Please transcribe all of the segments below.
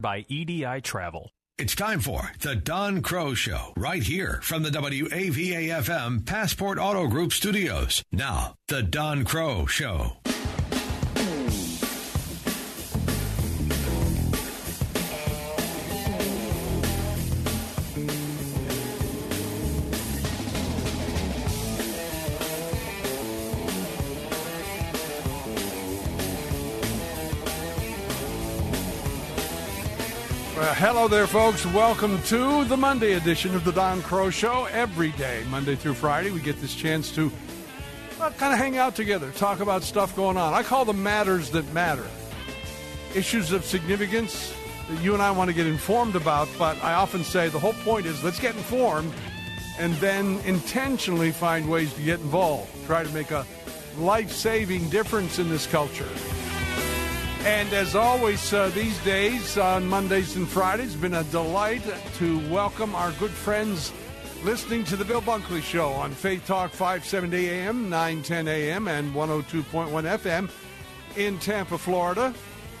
By EDI Travel. It's time for the Don Kroah Show, right here from the WAVA FM Passport Auto Group studios. Now, the Don Kroah Show. Hello there, folks. Welcome to the Monday edition of the Don Kroah Show. Every day, Monday through Friday, we get this chance to well, kind of hang out together, talk about stuff going on. I call them matters that matter. Issues of significance that you and I want to get informed about, but I often say the whole point is let's get informed and then intentionally find ways to get involved. Try to make a life saving difference in this culture. And as always, uh, these days on Mondays and Fridays, been a delight to welcome our good friends listening to the Bill Bunkley Show on Faith Talk 570 AM, 910 AM, and 102.1 FM in Tampa, Florida.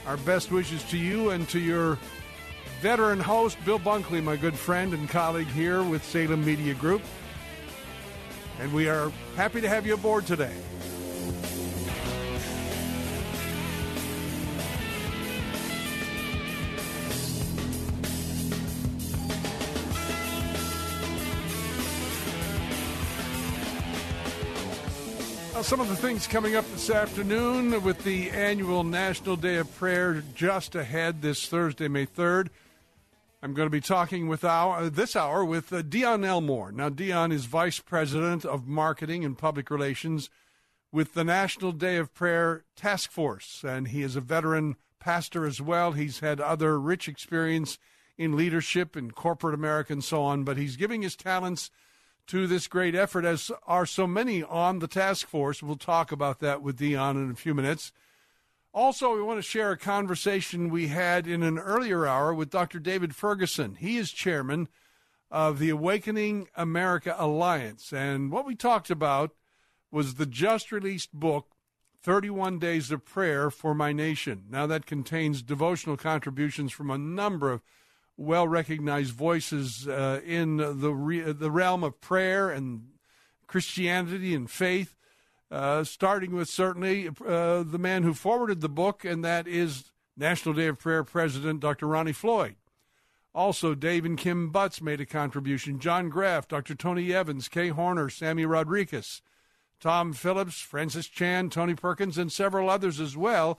Our best wishes to you and to your veteran host, Bill Bunkley, my good friend and colleague here with Salem Media Group. And we are happy to have you aboard today. Well, some of the things coming up this afternoon with the annual National Day of Prayer just ahead this Thursday, May 3rd. I'm going to be talking with our, this hour with uh, Dion Elmore. Now, Dion is Vice President of Marketing and Public Relations with the National Day of Prayer Task Force, and he is a veteran pastor as well. He's had other rich experience in leadership in corporate America and so on, but he's giving his talents – to this great effort, as are so many on the task force. We'll talk about that with Dion in a few minutes. Also, we want to share a conversation we had in an earlier hour with Dr. David Ferguson. He is chairman of the Awakening America Alliance. And what we talked about was the just released book, 31 Days of Prayer for My Nation. Now, that contains devotional contributions from a number of well recognized voices uh, in the re- the realm of prayer and Christianity and faith. Uh, starting with certainly uh, the man who forwarded the book, and that is National Day of Prayer President Dr. Ronnie Floyd. Also, Dave and Kim Butts made a contribution. John Graff, Dr. Tony Evans, Kay Horner, Sammy Rodriguez, Tom Phillips, Francis Chan, Tony Perkins, and several others as well.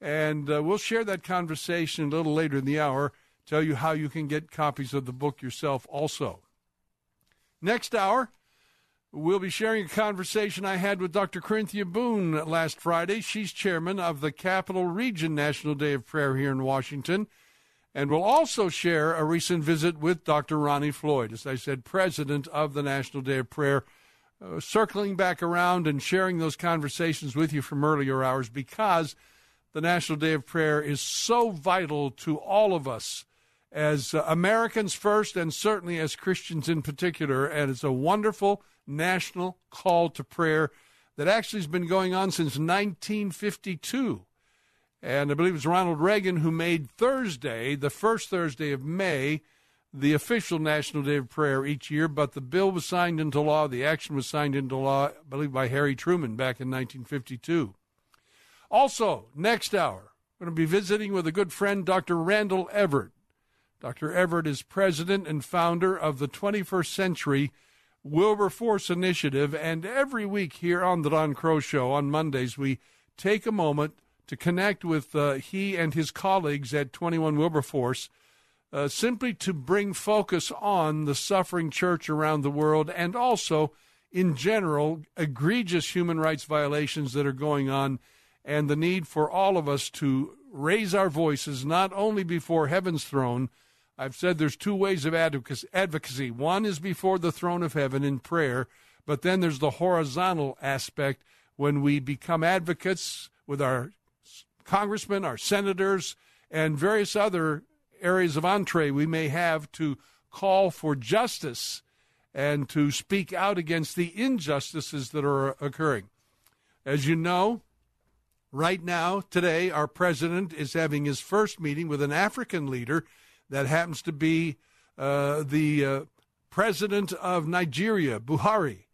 And uh, we'll share that conversation a little later in the hour tell you how you can get copies of the book yourself also. Next hour, we'll be sharing a conversation I had with Dr. Corinthia Boone last Friday. She's chairman of the Capital Region National Day of Prayer here in Washington. And we'll also share a recent visit with Dr. Ronnie Floyd, as I said, president of the National Day of Prayer, uh, circling back around and sharing those conversations with you from earlier hours because the National Day of Prayer is so vital to all of us as uh, Americans first and certainly as Christians in particular. And it's a wonderful national call to prayer that actually has been going on since 1952. And I believe it was Ronald Reagan who made Thursday, the first Thursday of May, the official National Day of Prayer each year. But the bill was signed into law, the action was signed into law, I believe, by Harry Truman back in 1952. Also, next hour, we're going to be visiting with a good friend, Dr. Randall Everett. Dr. Everett is president and founder of the 21st Century Wilberforce Initiative, and every week here on the Don Kroah Show on Mondays, we take a moment to connect with uh, he and his colleagues at 21 Wilberforce, uh, simply to bring focus on the suffering church around the world and also, in general, egregious human rights violations that are going on and the need for all of us to raise our voices not only before heaven's throne. I've said there's two ways of advocacy. One is before the throne of heaven in prayer, but then there's the horizontal aspect when we become advocates with our congressmen, our senators, and various other areas of entree we may have to call for justice and to speak out against the injustices that are occurring. As you know, right now, today, our president is having his first meeting with an African leader that happens to be uh, the uh, president of Nigeria, Buhari.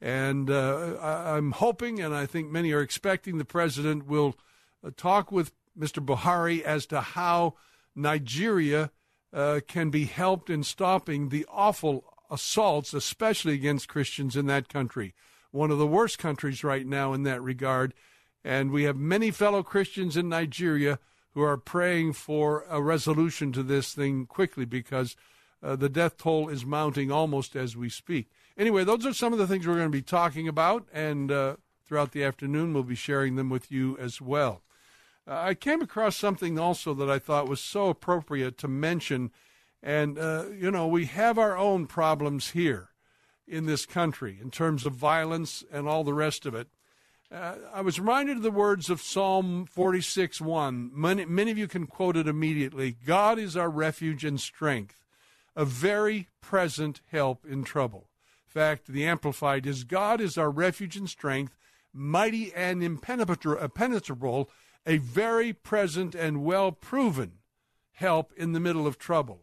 And uh, I'm hoping, and I think many are expecting, the president will uh, talk with Mr. Buhari as to how Nigeria uh, can be helped in stopping the awful assaults, especially against Christians in that country. One of the worst countries right now in that regard. And we have many fellow Christians in Nigeria who are praying for a resolution to this thing quickly because uh, the death toll is mounting almost as we speak. Anyway, those are some of the things we're going to be talking about, and uh, throughout the afternoon, we'll be sharing them with you as well. Uh, I came across something also that I thought was so appropriate to mention and, uh, you know, we have our own problems here in this country in terms of violence and all the rest of it. Uh, I was reminded of the words of Psalm 46 1. Many, many of you can quote it immediately God is our refuge and strength, a very present help in trouble. In fact, the Amplified is God is our refuge and strength, mighty and impenetrable, a very present and well proven help in the middle of trouble.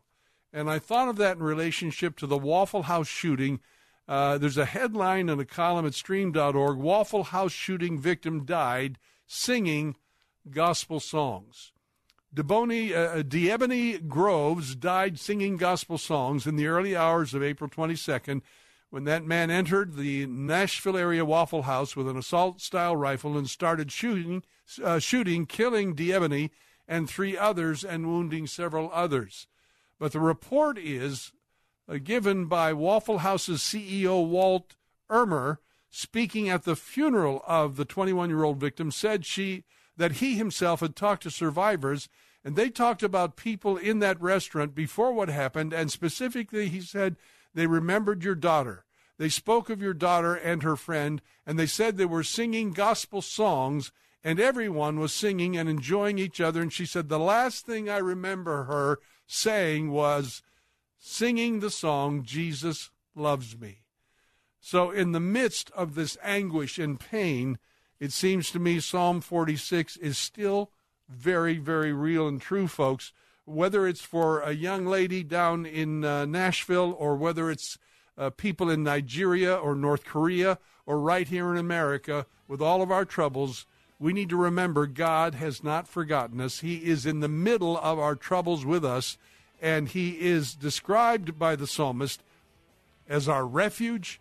And I thought of that in relationship to the Waffle House shooting. Uh, there's a headline in a column at stream.org Waffle House shooting victim died singing gospel songs. Debony, uh, DeEbony Groves died singing gospel songs in the early hours of April 22nd when that man entered the Nashville area Waffle House with an assault style rifle and started shooting, uh, shooting killing DeEbony and three others and wounding several others. But the report is uh, Uh, given by Waffle House's CEO Walt Ehmer, speaking at the funeral of the 21 year old victim, said she that he himself had talked to survivors and they talked about people in that restaurant before what happened, and specifically, he said they remembered your daughter. They spoke of your daughter and her friend, and they said they were singing gospel songs, and everyone was singing and enjoying each other. And she said, The last thing I remember her saying was singing the song, Jesus Loves Me. So, in the midst of this anguish and pain, it seems to me Psalm 46 is still very, very real and true, folks. Whether it's for a young lady down in uh, Nashville or whether it's uh, people in Nigeria or North Korea or right here in America, with all of our troubles, we need to remember God has not forgotten us. He is in the middle of our troubles with us, and He is described by the psalmist as our refuge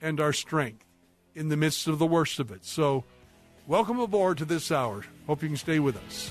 and our strength in the midst of the worst of it. So, welcome aboard to this hour. Hope you can stay with us.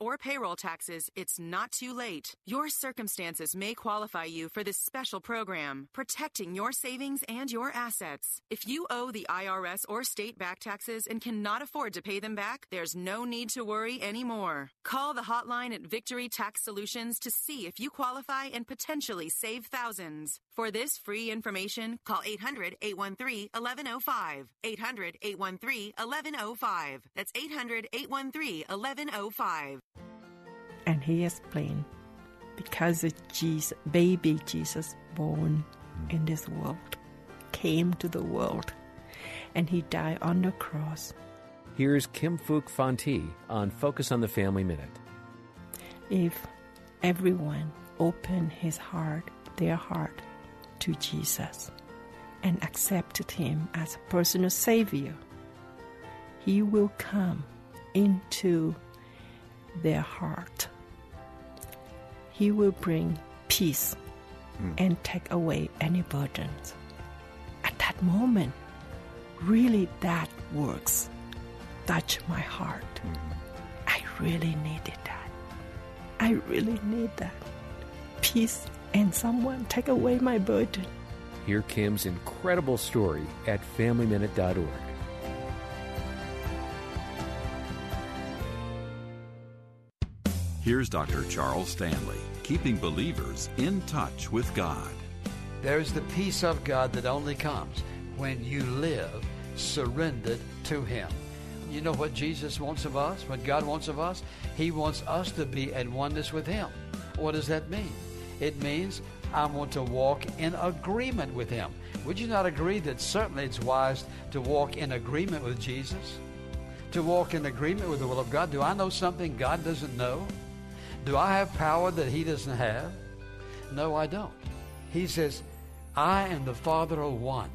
or payroll taxes, it's not too late. Your circumstances may qualify you for this special program, protecting your savings and your assets. If you owe the IRS or state back taxes and cannot afford to pay them back, there's no need to worry anymore. Call the hotline at Victory Tax Solutions to see if you qualify and potentially save thousands. For this free information, call 800 813 1105. 800 813 1105. That's 800 813 1105. And he explained, because Jesus, baby Jesus born in this world, came to the world, and he died on the cross. Here's Kim Phuc Phan Thi on Focus on the Family Minute. If everyone open his heart, their heart, to Jesus and accepted Him as a personal Savior, He will come into their heart. He will bring peace mm. and take away any burdens. At that moment, really that works. Touch my heart. Mm-hmm. I really needed that. I really need that. Peace and someone take away my burden. Hear Kim's incredible story at FamilyMinute.org. Here's Dr. Charles Stanley, keeping believers in touch with God. There's the peace of God that only comes when you live surrendered to Him. You know what Jesus wants of us, what God wants of us? He wants us to be at oneness with Him. What does that mean? It means I want to walk in agreement with Him. Would you not agree that certainly it's wise to walk in agreement with Jesus? To walk in agreement with the will of God? Do I know something God doesn't know? Do I have power that He doesn't have? No, I don't. He says, I and the Father are one.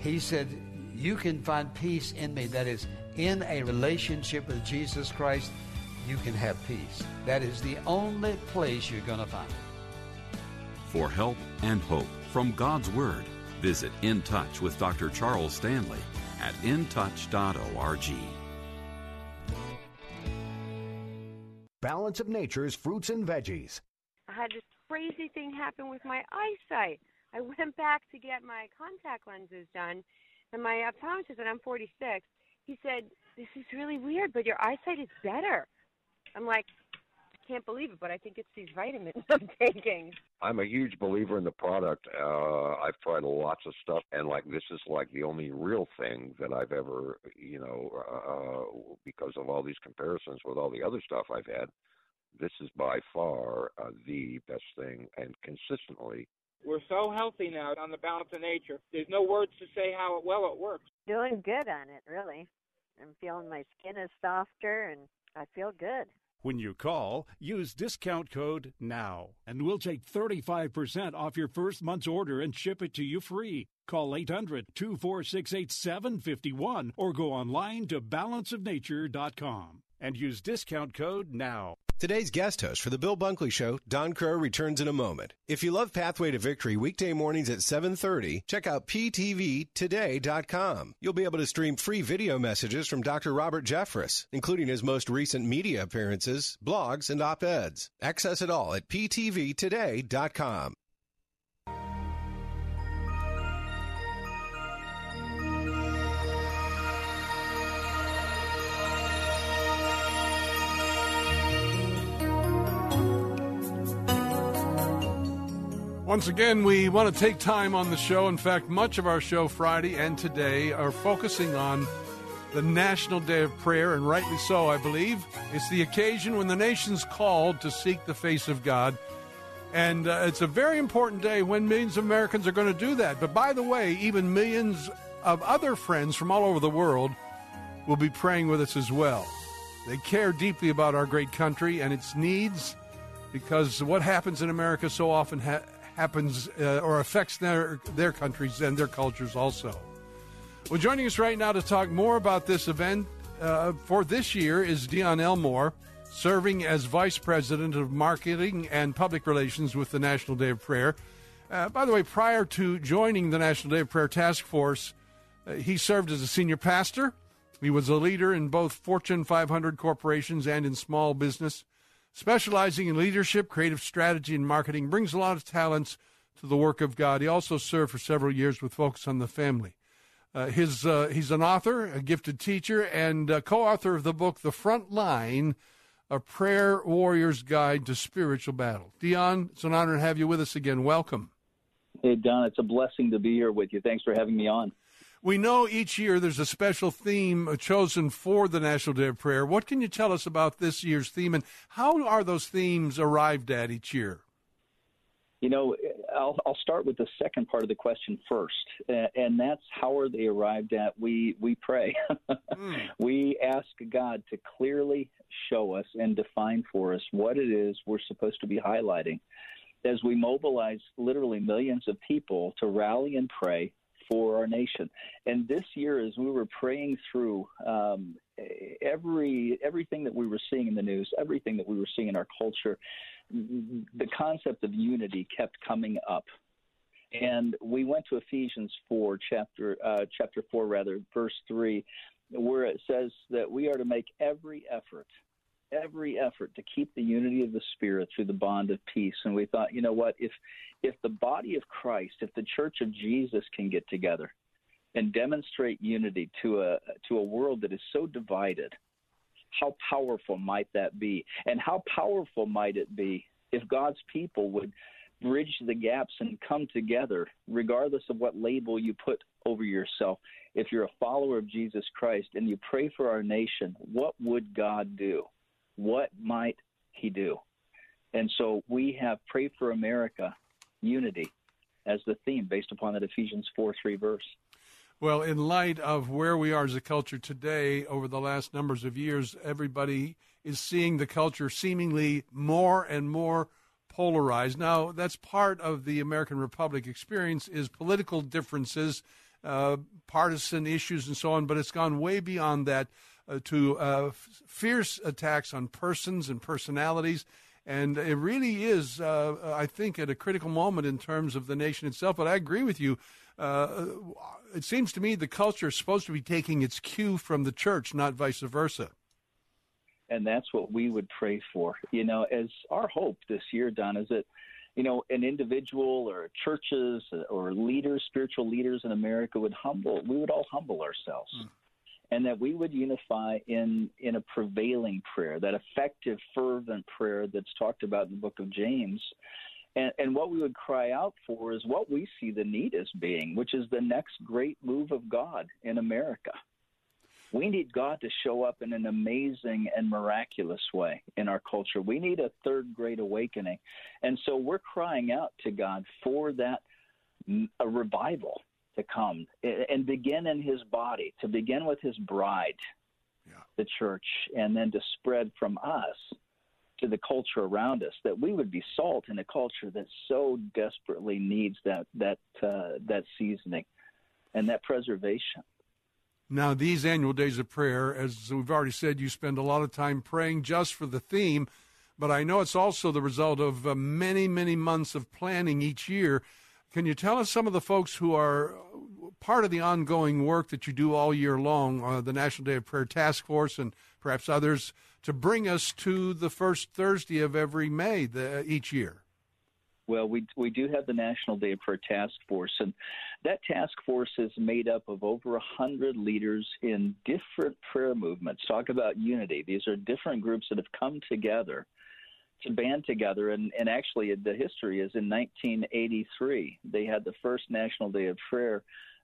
He said, You can find peace in me. That is, in a relationship with Jesus Christ, you can have peace. That is the only place you're going to find it. For help and hope from God's Word, visit In Touch with Dr. Charles Stanley at intouch.org. Balance of Nature's fruits and veggies. I had this crazy thing happen with my eyesight. I went back to get my contact lenses done, and my optometrist, and I'm 46, he said, This is really weird, but your eyesight is better. I'm like, can't believe it, but I think it's these vitamins I'm taking. I'm a huge believer in the product. Uh, I've tried lots of stuff, and like this is like the only real thing that I've ever, you know, uh, uh, because of all these comparisons with all the other stuff I've had. This is by far uh, the best thing, and consistently. We're so healthy now on the balance of nature. There's no words to say how well it works. Doing good on it, really. I'm feeling my skin is softer, and I feel good. When you call, use discount code NOW, and we'll take 35% off your first month's order and ship it to you free. Call 800 246 8751 or go online to balanceofnature.com and use discount code NOW. Today's guest host for the Bill Bunkley Show, Don Kroah, returns in a moment. If you love Pathway to Victory weekday mornings at 7:30, check out ptvtoday.com. You'll be able to stream free video messages from Dr. Robert Jeffress, including his most recent media appearances, blogs, and op-eds. Access it all at ptvtoday.com. Once again, we want to take time on the show. In fact, much of our show Friday and today are focusing on the National Day of Prayer, and rightly so, I believe. It's the occasion when the nation's called to seek the face of God. And uh, it's a very important day when millions of Americans are going to do that. But by the way, even millions of other friends from all over the world will be praying with us as well. They care deeply about our great country and its needs because what happens in America so often ha- happens uh, or affects their, their countries and their cultures also. Well, joining us right now to talk more about this event uh, for this year is Dion Elmore, serving as Vice President of Marketing and Public Relations with the National Day of Prayer. Uh, by the way, prior to joining the National Day of Prayer Task Force, uh, he served as a senior pastor. He was a leader in both Fortune 500 corporations and in small business specializing in leadership, creative strategy, and marketing, brings a lot of talents to the work of God. He also served for several years with Focus on the Family. Uh, his, uh, he's an author, a gifted teacher, and co author of the book, The Front Line A Prayer Warrior's Guide to Spiritual Battle. Dion, it's an honor to have you with us again. Welcome. Hey, Don, it's a blessing to be here with you. Thanks for having me on. We know each year there's a special theme chosen for the National Day of Prayer. What can you tell us about this year's theme and how are those themes arrived at each year? You know, I'll, I'll start with the second part of the question first, and that's how are they arrived at? We we pray, mm. we ask God to clearly show us and define for us what it is we're supposed to be highlighting, as we mobilize literally millions of people to rally and pray for our nation. And this year, as we were praying through um, every everything that we were seeing in the news, everything that we were seeing in our culture, the concept of unity kept coming up. And we went to Ephesians four, chapter uh, chapter four, rather, verse three, where it says that we are to make every effort every effort to keep the unity of the spirit through the bond of peace. And we thought you know what if if the body of Christ if the church of Jesus can get together and demonstrate unity to a to a world that is so divided how powerful might that be? And how powerful might it be if God's people would bridge the gaps and come together regardless of what label you put over yourself? If you're a follower of Jesus Christ and you pray for our nation what would God do what might he do? And so we have Pray for America, unity, as the theme based upon that Ephesians 4 3 verse. Well, in light of where we are as a culture today, over the last numbers of years, everybody is seeing the culture seemingly more and more polarized. Now, that's part of the American Republic experience is political differences, uh, partisan issues, and so on. But it's gone way beyond that uh, to uh, fierce attacks on persons and personalities. And it really is, uh, I think, at a critical moment in terms of the nation itself. But I agree with you. Uh, it seems to me the culture is supposed to be taking its cue from the church, not vice versa. And that's what we would pray for. You know, as our hope this year, Don, is that you know, an individual or churches or leaders, spiritual leaders in America would humble, we would all humble ourselves. Mm and that we would unify in in a prevailing prayer, that effective, fervent prayer that's talked about in the book of James. And, and what we would cry out for is what we see the need as being, which is the next great move of God in America. We need God to show up in an amazing and miraculous way in our culture. We need a third great awakening. And so we're crying out to God for that mm, a revival to come and begin in his body, to begin with his bride, yeah. the church, and then to spread from us to the culture around us. That we would be salt in a culture that so desperately needs that that uh, that seasoning and that preservation. Now, these annual days of prayer, as we've already said, you spend a lot of time praying just for the theme, but I know it's also the result of uh, many, many months of planning each year. Can you tell us some of the folks who are part of the ongoing work that you do all year long, uh, the National Day of Prayer Task Force and perhaps others, to bring us to the first Thursday of every May the, each year? Well, we we do have the National Day of Prayer Task Force, and that task force is made up of over a hundred leaders in different prayer movements. Talk about unity; these are different groups that have come together to band together. And, and actually, the history is in 1983, they had the first National Day of Prayer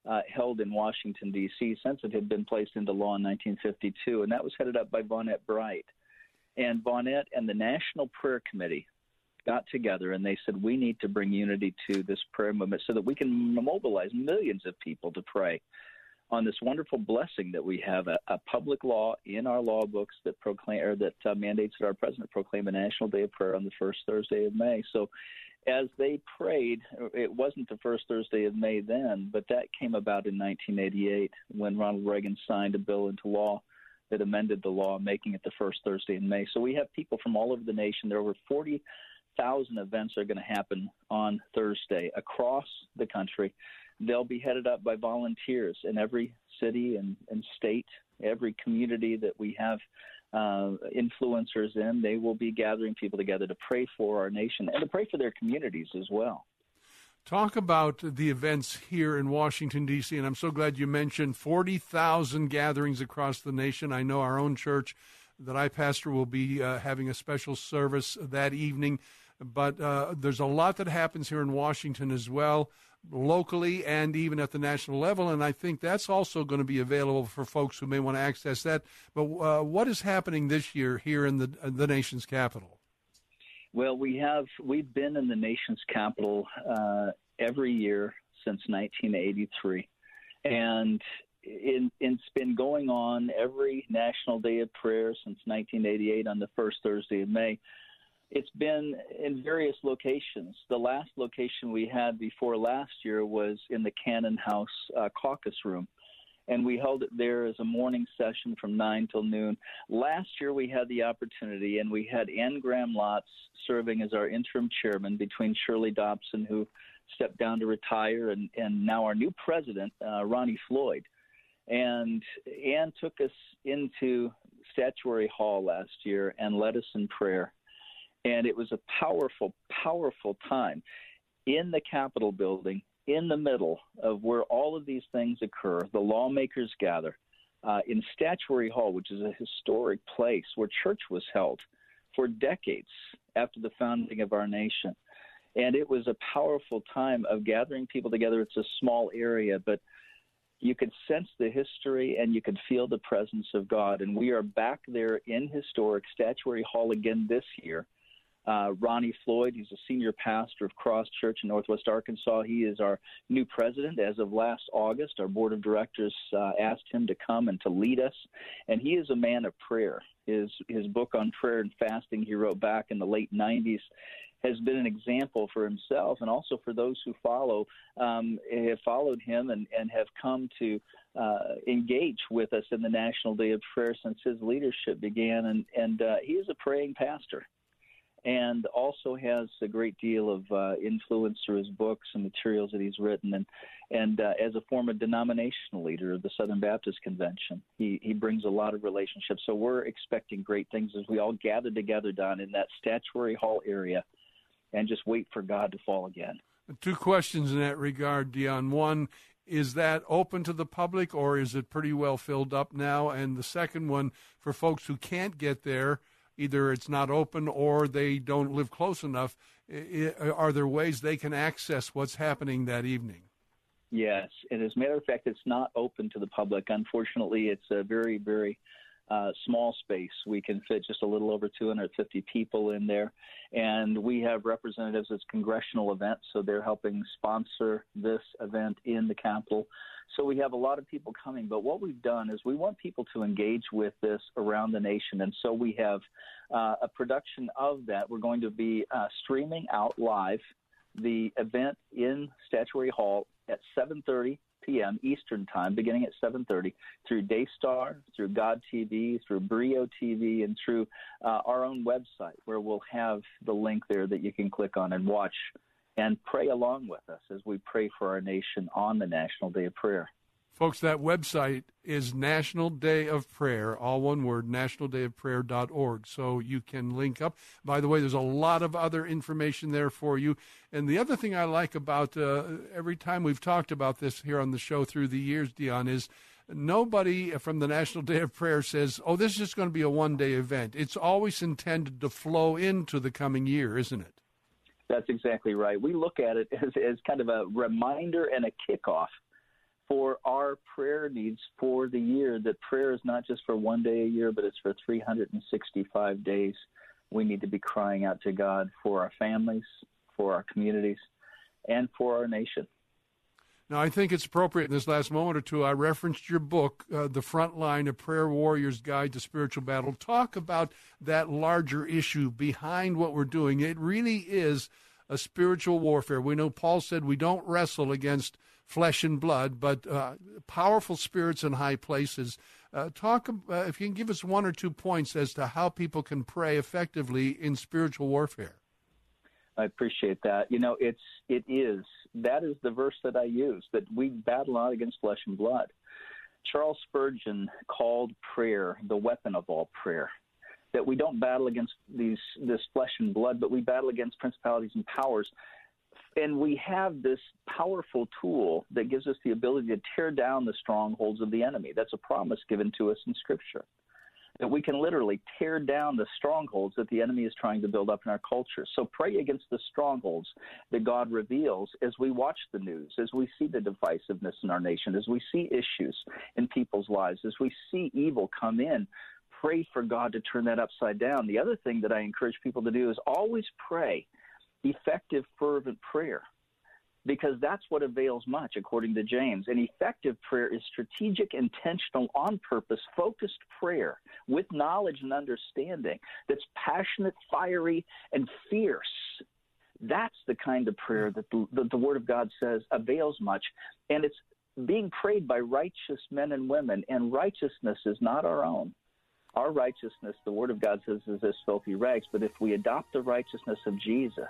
uh, held in Washington, D.C., since it had been placed into law in 1952. And that was headed up by Vonette Bright. And Vonette and the National Prayer Committee got together and they said, We need to bring unity to this prayer movement so that we can mobilize millions of people to pray on this wonderful blessing that we have a, a public law in our law books that proclaim or that uh, mandates that our president proclaim a national day of prayer on the first Thursday of May. So, as they prayed, it wasn't the first Thursday of May then, but that came about in 1988 when Ronald Reagan signed a bill into law that amended the law, making it the first Thursday in May. So we have people from all over the nation. There are over 40,000 events are going to happen on Thursday across the country they'll be headed up by volunteers in every city and, and state, every community that we have uh, influencers in. They will be gathering people together to pray for our nation and to pray for their communities as well. Talk about the events here in Washington, D.C., and I'm so glad you mentioned 40,000 gatherings across the nation. I know our own church that I pastor will be uh, having a special service that evening, but uh, there's a lot that happens here in Washington as well locally and even at the national level. And I think that's also going to be available for folks who may want to access that. But uh, what is happening this year here in the the nation's capital? Well, we have we've been in the nation's capital uh, every year since 1983, and it, it's been going on every National Day of Prayer since 1988 on the first Thursday of May It's been in various locations. The last location we had before last year was in the Cannon House uh, caucus room, and we held it there as a morning session from 9 till noon. Last year we had the opportunity, and we had Ann Graham Lotz serving as our interim chairman between Shirley Dobson, who stepped down to retire, and, and now our new president, uh, Ronnie Floyd. And Ann took us into Statuary Hall last year and led us in prayer. And it was a powerful, powerful time in the Capitol building, in the middle of where all of these things occur. The lawmakers gather uh, in Statuary Hall, which is a historic place where church was held for decades after the founding of our nation. And it was a powerful time of gathering people together. It's a small area, but you could sense the history and you could feel the presence of God. And we are back there in historic Statuary Hall again this year. Uh, Ronnie Floyd, he's a senior pastor of Cross Church in Northwest Arkansas. He is our new president as of last August. Our board of directors uh, asked him to come and to lead us, and he is a man of prayer. His his book on prayer and fasting he wrote back in the late 90s has been an example for himself and also for those who follow um, have followed him and, and have come to uh, engage with us in the National Day of Prayer since his leadership began. And, and uh, he is a praying pastor and also has a great deal of uh, influence through his books and materials that he's written. And, and uh, as a former denominational leader of the Southern Baptist Convention, he, he brings a lot of relationships. So we're expecting great things as we all gather together down in that statuary hall area and just wait for God to fall again. Two questions in that regard, Dion. One, is that open to the public or is it pretty well filled up now? And the second one, for folks who can't get there, either it's not open or they don't live close enough, are there ways they can access what's happening that evening? Yes, and as a matter of fact, it's not open to the public. Unfortunately, it's a very, very uh, small space. We can fit just a little over 250 people in there. And we have representatives as congressional events, so they're helping sponsor this event in the Capitol. So we have a lot of people coming. But what we've done is we want people to engage with this around the nation. And so we have uh, a production of that. We're going to be uh, streaming out live the event in Statuary Hall at 7:30 p.m. Eastern Time, beginning at 7:30, through Daystar, through God TV, through Brio TV, and through uh, our own website, where we'll have the link there that you can click on and watch and pray along with us as we pray for our nation on the National Day of Prayer. Folks, that website is National Day of Prayer, all one word, nationaldayofprayer.org. So you can link up. By the way, there's a lot of other information there for you. And the other thing I like about uh, every time we've talked about this here on the show through the years, Dion, is nobody from the National Day of Prayer says, oh, this is just going to be a one day event. It's always intended to flow into the coming year, isn't it? That's exactly right. We look at it as, as kind of a reminder and a kickoff for our prayer needs for the year. That prayer is not just for one day a year, but it's for 365 days. We need to be crying out to God for our families, for our communities, and for our nation. Now, I think it's appropriate in this last moment or two. I referenced your book, uh, The Front Line, A Prayer Warrior's Guide to Spiritual Battle. Talk about that larger issue behind what we're doing. It really is a spiritual warfare. We know Paul said we don't wrestle against flesh and blood, but uh, powerful spirits in high places. Uh, talk uh, if you can give us one or two points as to how people can pray effectively in spiritual warfare. I appreciate that. You know, it's it is that is the verse that I use that we battle not against flesh and blood. Charles Spurgeon called prayer the weapon of all prayer. That we don't battle against these this flesh and blood, but we battle against principalities and powers and we have this powerful tool that gives us the ability to tear down the strongholds of the enemy. That's a promise given to us in Scripture. That we can literally tear down the strongholds that the enemy is trying to build up in our culture. So pray against the strongholds that God reveals as we watch the news, as we see the divisiveness in our nation, as we see issues in people's lives, as we see evil come in. Pray for God to turn that upside down. The other thing that I encourage people to do is always pray effective, fervent prayer. because that's what avails much, according to James. An effective prayer is strategic, intentional, on purpose, focused prayer with knowledge and understanding that's passionate, fiery, and fierce. That's the kind of prayer that the, the, the Word of God says avails much. And it's being prayed by righteous men and women, and righteousness is not our own. Our righteousness, the Word of God says, is as filthy rags. But if we adopt the righteousness of Jesus,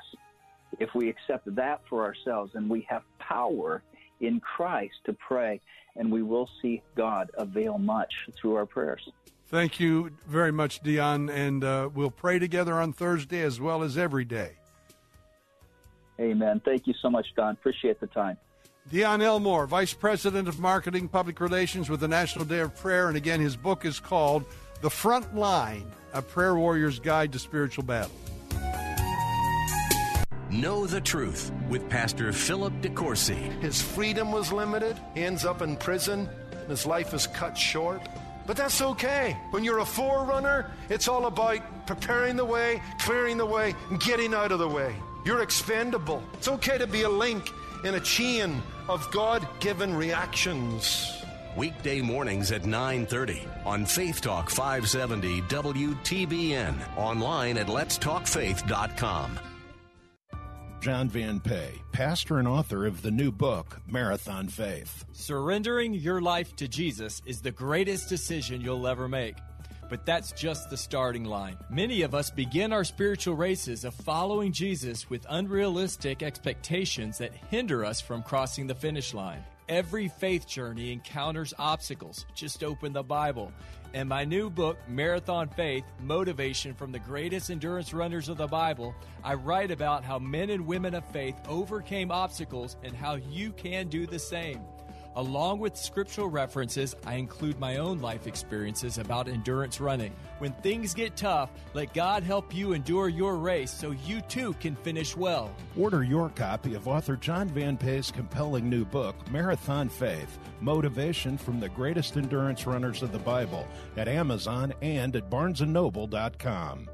if we accept that for ourselves, and we have power in Christ to pray, and we will see God avail much through our prayers. Thank you very much, Dion, and uh, we'll pray together on Thursday as well as every day. Amen. Thank you so much, Don. Appreciate the time. Dion Elmore, Vice President of Marketing Public Relations with the National Day of Prayer. And again, his book is called The Front Line A Prayer Warrior's Guide to Spiritual Battle. Know the Truth with Pastor Philip DeCourcy. His freedom was limited. He ends up in prison. And his life is cut short. But that's okay. When you're a forerunner, it's all about preparing the way, clearing the way, and getting out of the way. You're expendable. It's okay to be a link in a chain of God-given reactions. Weekday mornings at 9:30 on Faith Talk 570 WTBN. Online at letstalkfaith.com. John Van Pay, pastor and author of the new book, Marathon Faith. Surrendering your life to Jesus is the greatest decision you'll ever make. But that's just the starting line. Many of us begin our spiritual races of following Jesus with unrealistic expectations that hinder us from crossing the finish line. Every faith journey encounters obstacles. Just open the Bible. And my new book, Marathon Faith Motivation from the Greatest Endurance Runners of the Bible, I write about how men and women of faith overcame obstacles and how you can do the same. Along with scriptural references, I include my own life experiences about endurance running. When things get tough, let God help you endure your race so you too can finish well. Order your copy of author John Van Pay's compelling new book, Marathon Faith Motivation from the Greatest Endurance Runners of the Bible, at Amazon and at barnesandnoble.com.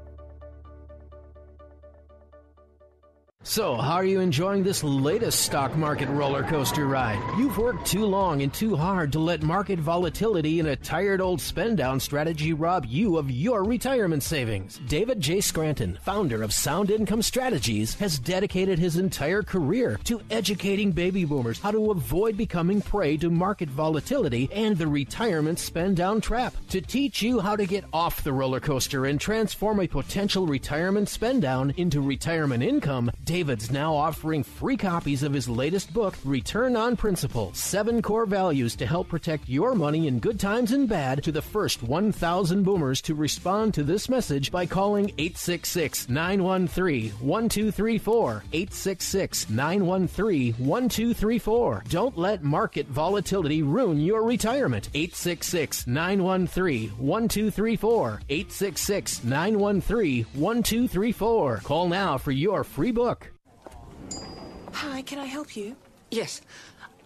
So, how are you enjoying this latest stock market roller coaster ride? You've worked too long and too hard to let market volatility and a tired old spend down strategy rob you of your retirement savings. David J. Scranton, founder of Sound Income Strategies, has dedicated his entire career to educating baby boomers how to avoid becoming prey to market volatility and the retirement spend down trap. To teach you how to get off the roller coaster and transform a potential retirement spend down into retirement income, David's now offering free copies of his latest book, Return on Principle Seven Core Values to Help Protect Your Money in Good Times and Bad, to the first 1,000 boomers to respond to this message by calling 866 913 1234. 866 913 1234. Don't let market volatility ruin your retirement. 866 913 1234. 866 913 1234. Call now for your free book. Hi, can I help you? Yes,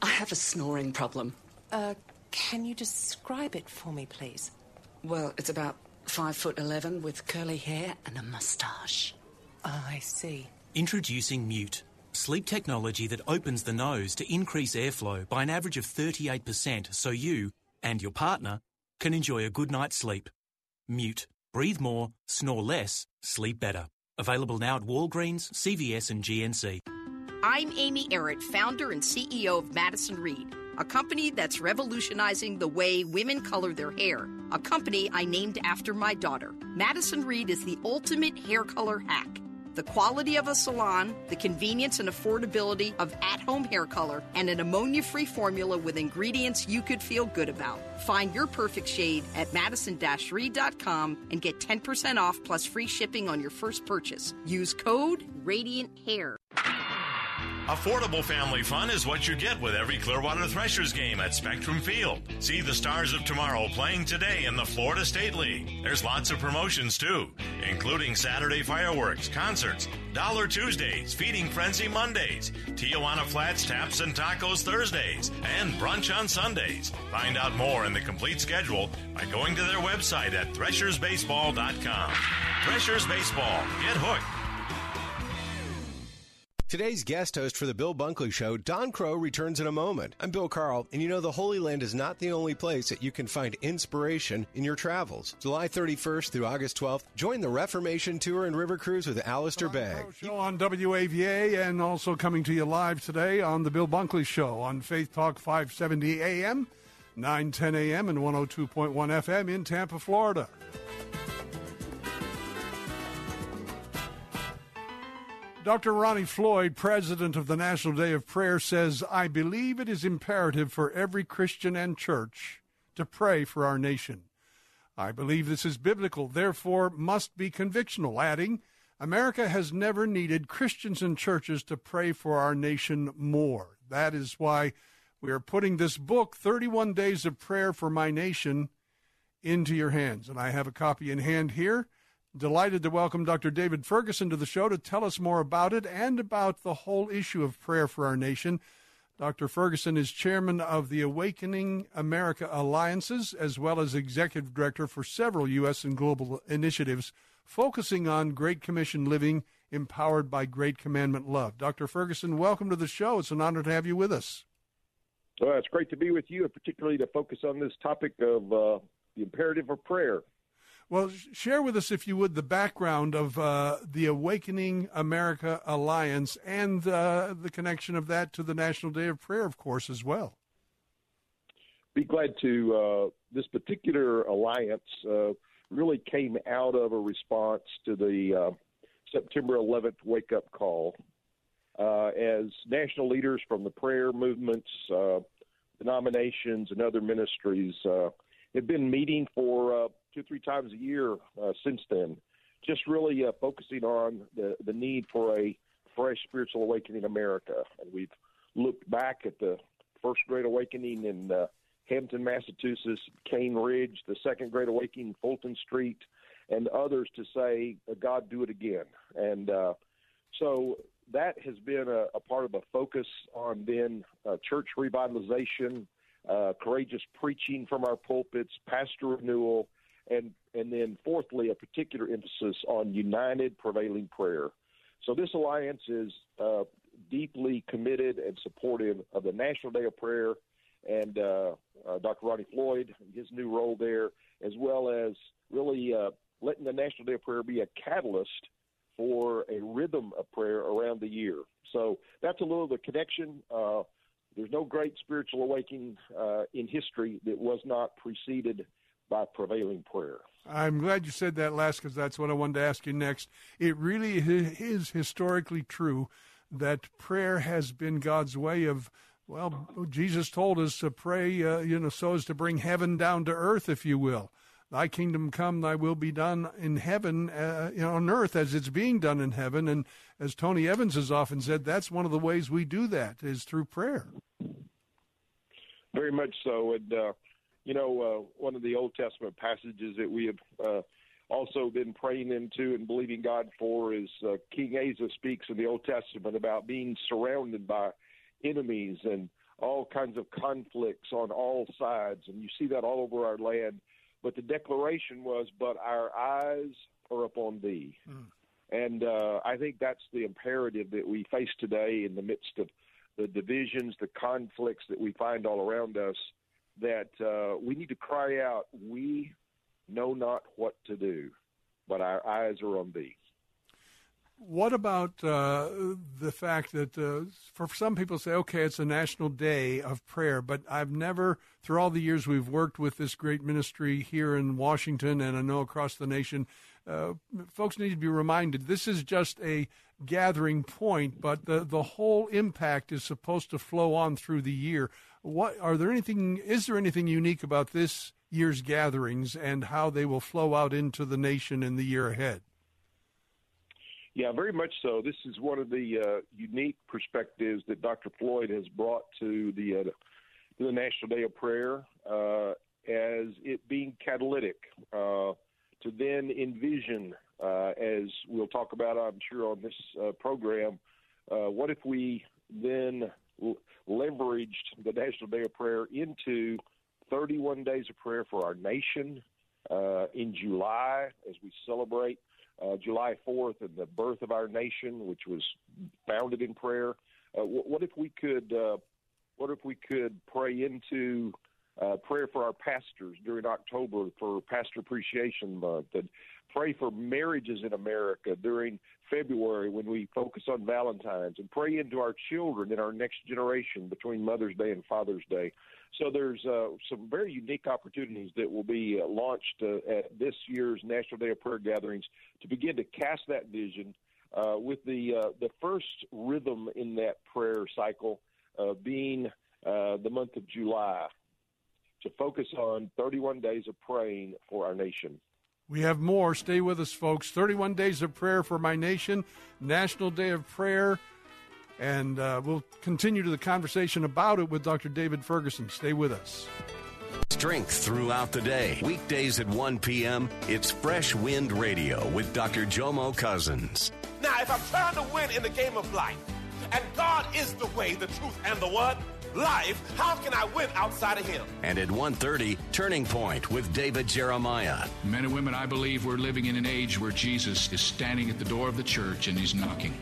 I have a snoring problem. Uh, can you describe it for me, please? Well, it's about five foot eleven with curly hair and a mustache. Oh, I see. Introducing Mute, sleep technology that opens the nose to increase airflow by an average of 38% so you and your partner can enjoy a good night's sleep. Mute. Breathe more, snore less, sleep better. Available now at Walgreens, CVS, and GNC. I'm Amy Errett, founder and CEO of Madison Reed, a company that's revolutionizing the way women color their hair, a company I named after my daughter. Madison Reed is the ultimate hair color hack. The quality of a salon, the convenience and affordability of at home hair color, and an ammonia free formula with ingredients you could feel good about. Find your perfect shade at madison reed.com and get 10% off plus free shipping on your first purchase. Use code RADIANT HAIR. Affordable family fun is what you get with every Clearwater Threshers game at Spectrum Field. See the stars of tomorrow playing today in the Florida State League. There's lots of promotions too, including Saturday fireworks, concerts, Dollar Tuesdays, Feeding Frenzy Mondays, Tijuana Flats Taps and Tacos Thursdays, and brunch on Sundays. Find out more in the complete schedule by going to their website at threshersbaseball.com. Threshers Baseball. Get hooked. Today's guest host for the Bill Bunkley Show, Don Kroah, returns in a moment. I'm Bill Carl, and you know the Holy Land is not the only place that you can find inspiration in your travels. July 31st through August 12th, join the Reformation Tour and River Cruise with Alistair Begg. Show on WAVA and also coming to you live today on the Bill Bunkley Show on Faith Talk 570 AM, 910 AM, and 102.1 FM in Tampa, Florida. Dr. Ronnie Floyd, president of the National Day of Prayer, says, I believe it is imperative for every Christian and church to pray for our nation. I believe this is biblical, therefore must be convictional, adding, America has never needed Christians and churches to pray for our nation more. That is why we are putting this book, 31 Days of Prayer for My Nation, into your hands. And I have a copy in hand here. Delighted to welcome Dr. David Ferguson to the show to tell us more about it and about the whole issue of prayer for our nation. Dr. Ferguson is chairman of the Awakening America Alliances, as well as executive director for several U.S. and global initiatives focusing on Great Commission living empowered by Great Commandment love. Dr. Ferguson, welcome to the show. It's an honor to have you with us. Well, it's great to be with you, and particularly to focus on this topic of uh, the imperative of prayer. Well, share with us, if you would, the background of uh, the Awakening America Alliance and uh, the connection of that to the National Day of Prayer, of course, as well. Be glad to. Uh, this particular alliance uh, really came out of a response to the uh, September 11th wake up call. Uh, as national leaders from the prayer movements, denominations, and other ministries have been meeting for two, three times a year uh, since then. Just really uh, focusing on the, the need for a fresh spiritual awakening in America. And we've looked back at the first Great Awakening in uh, Hampton, Massachusetts, Cane Ridge, the second Great Awakening, Fulton Street, and others to say, uh, God, do it again. And uh, so that has been a, a part of a focus on then uh, church revitalization, uh, courageous preaching from our pulpits, pastor renewal, and and then fourthly, a particular emphasis on united prevailing prayer. So this alliance is uh, deeply committed and supportive of the National Day of Prayer and uh, uh, Dr. Ronnie Floyd, his new role there, as well as really uh, letting the National Day of Prayer be a catalyst for a rhythm of prayer around the year. So that's a little of the connection. Uh, there's no great spiritual awakening uh, in history that was not preceded by prevailing prayer. I'm glad you said that last because that's what I wanted to ask you next. It really is historically true that prayer has been God's way of, well, Jesus told us to pray, uh, you know, so as to bring heaven down to earth, if you will. Thy kingdom come, thy will be done in heaven, uh, you know, on earth as it's being done in heaven. And as Tony Evans has often said, that's one of the ways we do that is through prayer. Very much so. And, uh, you know, uh, one of the Old Testament passages that we have uh, also been praying into and believing God for is uh, King Asa speaks in the Old Testament about being surrounded by enemies and all kinds of conflicts on all sides. And you see that all over our land. But the declaration was, But our eyes are upon thee. Mm. And uh, I think that's the imperative that we face today in the midst of the divisions, the conflicts that we find all around us that uh, we need to cry out, We know not what to do, but our eyes are on thee. What about uh, the fact that uh, for some people say, okay, it's a national day of prayer, but I've never, through all the years we've worked with this great ministry here in Washington and I know across the nation, uh, folks need to be reminded this is just a gathering point, but the, the whole impact is supposed to flow on through the year. What are there anything? Is there anything unique about this year's gatherings and how they will flow out into the nation in the year ahead? Yeah, very much so. This is one of the uh, unique perspectives that Dr. Floyd has brought to the uh, to the National Day of Prayer uh, as it being catalytic uh, to then envision, uh, as we'll talk about, I'm sure, on this uh, program. what if we then leveraged the National Day of Prayer into 31 days of prayer for our nation uh, in July as we celebrate uh, July 4th and the birth of our nation, which was founded in prayer. Uh, what, if we could, uh, what if we could pray into uh, prayer for our pastors during October for Pastor Appreciation Month, and pray for marriages in America during February when we focus on Valentine's, and pray into our children and our next generation between Mother's Day and Father's Day. So there's uh, some very unique opportunities that will be uh, launched uh, at this year's National Day of Prayer gatherings to begin to cast that vision. Uh, with the uh, the first rhythm in that prayer cycle being the month of July, to focus on 31 days of praying for our nation. We have more. Stay with us, folks. 31 days of prayer for my nation, National Day of Prayer. And uh, we'll continue to the conversation about it with Dr. David Ferguson. Stay with us. Strength throughout the day. Weekdays at 1 p.m., it's Fresh Wind Radio with Dr. Jomo Cousins. Now, if I'm trying to win in the game of life, and God is the way, the truth, and the what? Life, how can I win outside of him? And at 1:30, Turning Point with David Jeremiah. Men and women, I believe we're living in an age where Jesus is standing at the door of the church and he's knocking.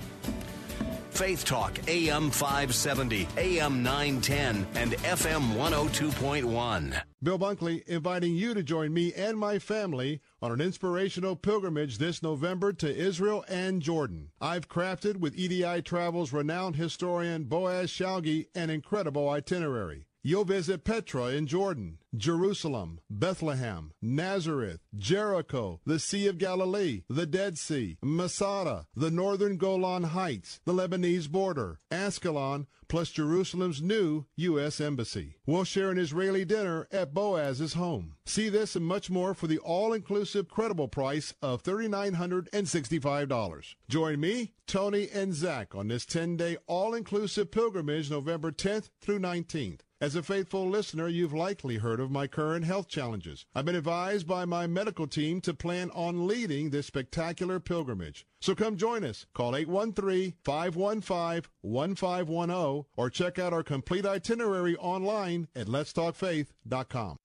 Faith Talk, AM 570, AM 910, and FM 102.1. Bill Bunkley inviting you to join me and my family on an inspirational pilgrimage this November to Israel and Jordan. I've crafted with EDI Travel's renowned historian Boaz Shalgi an incredible itinerary. You'll visit Petra in Jordan, Jerusalem, Bethlehem, Nazareth, Jericho, the Sea of Galilee, the Dead Sea, Masada, the northern Golan Heights, the Lebanese border, Ascalon, plus Jerusalem's new U.S. Embassy. We'll share an Israeli dinner at Boaz's home. See this and much more for the all-inclusive credible price of $3,965. Join me, Tony, and Zach on this 10-day all-inclusive pilgrimage November 10th through 19th. As a faithful listener, you've likely heard of my current health challenges. I've been advised by my medical team to plan on leading this spectacular pilgrimage. So come join us. Call 813-515-1510 or check out our complete itinerary online at letstalkfaith.com.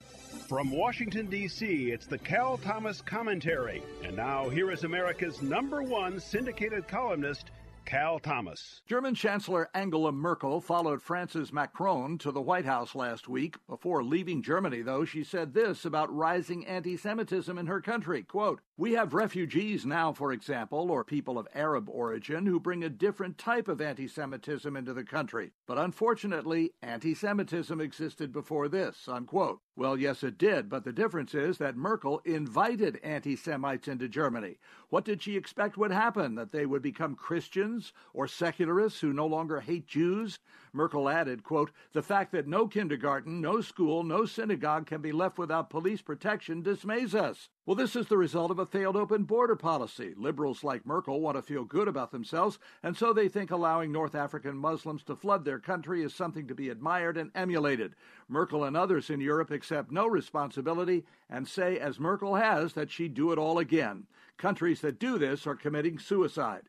From Washington, D.C., it's the Cal Thomas Commentary. And now, here is America's number one syndicated columnist, Cal Thomas. German Chancellor Angela Merkel followed France's Macron to the White House last week. Before leaving Germany, though, she said this about rising anti Semitism in her country quote, We have refugees now, for example, or people of Arab origin, who bring a different type of anti Semitism into the country. But unfortunately, anti Semitism existed before this. Unquote. Well, yes, it did, but the difference is that Merkel invited anti Semites into Germany. What did she expect would happen? That they would become Christians or secularists who no longer hate Jews? Merkel added, quote, The fact that no kindergarten, no school, no synagogue can be left without police protection dismays us. Well, this is the result of a failed open border policy. Liberals like Merkel want to feel good about themselves, and so they think allowing North African Muslims to flood their country is something to be admired and emulated. Merkel and others in Europe accept no responsibility and say, as Merkel has, that she'd do it all again. Countries that do this are committing suicide.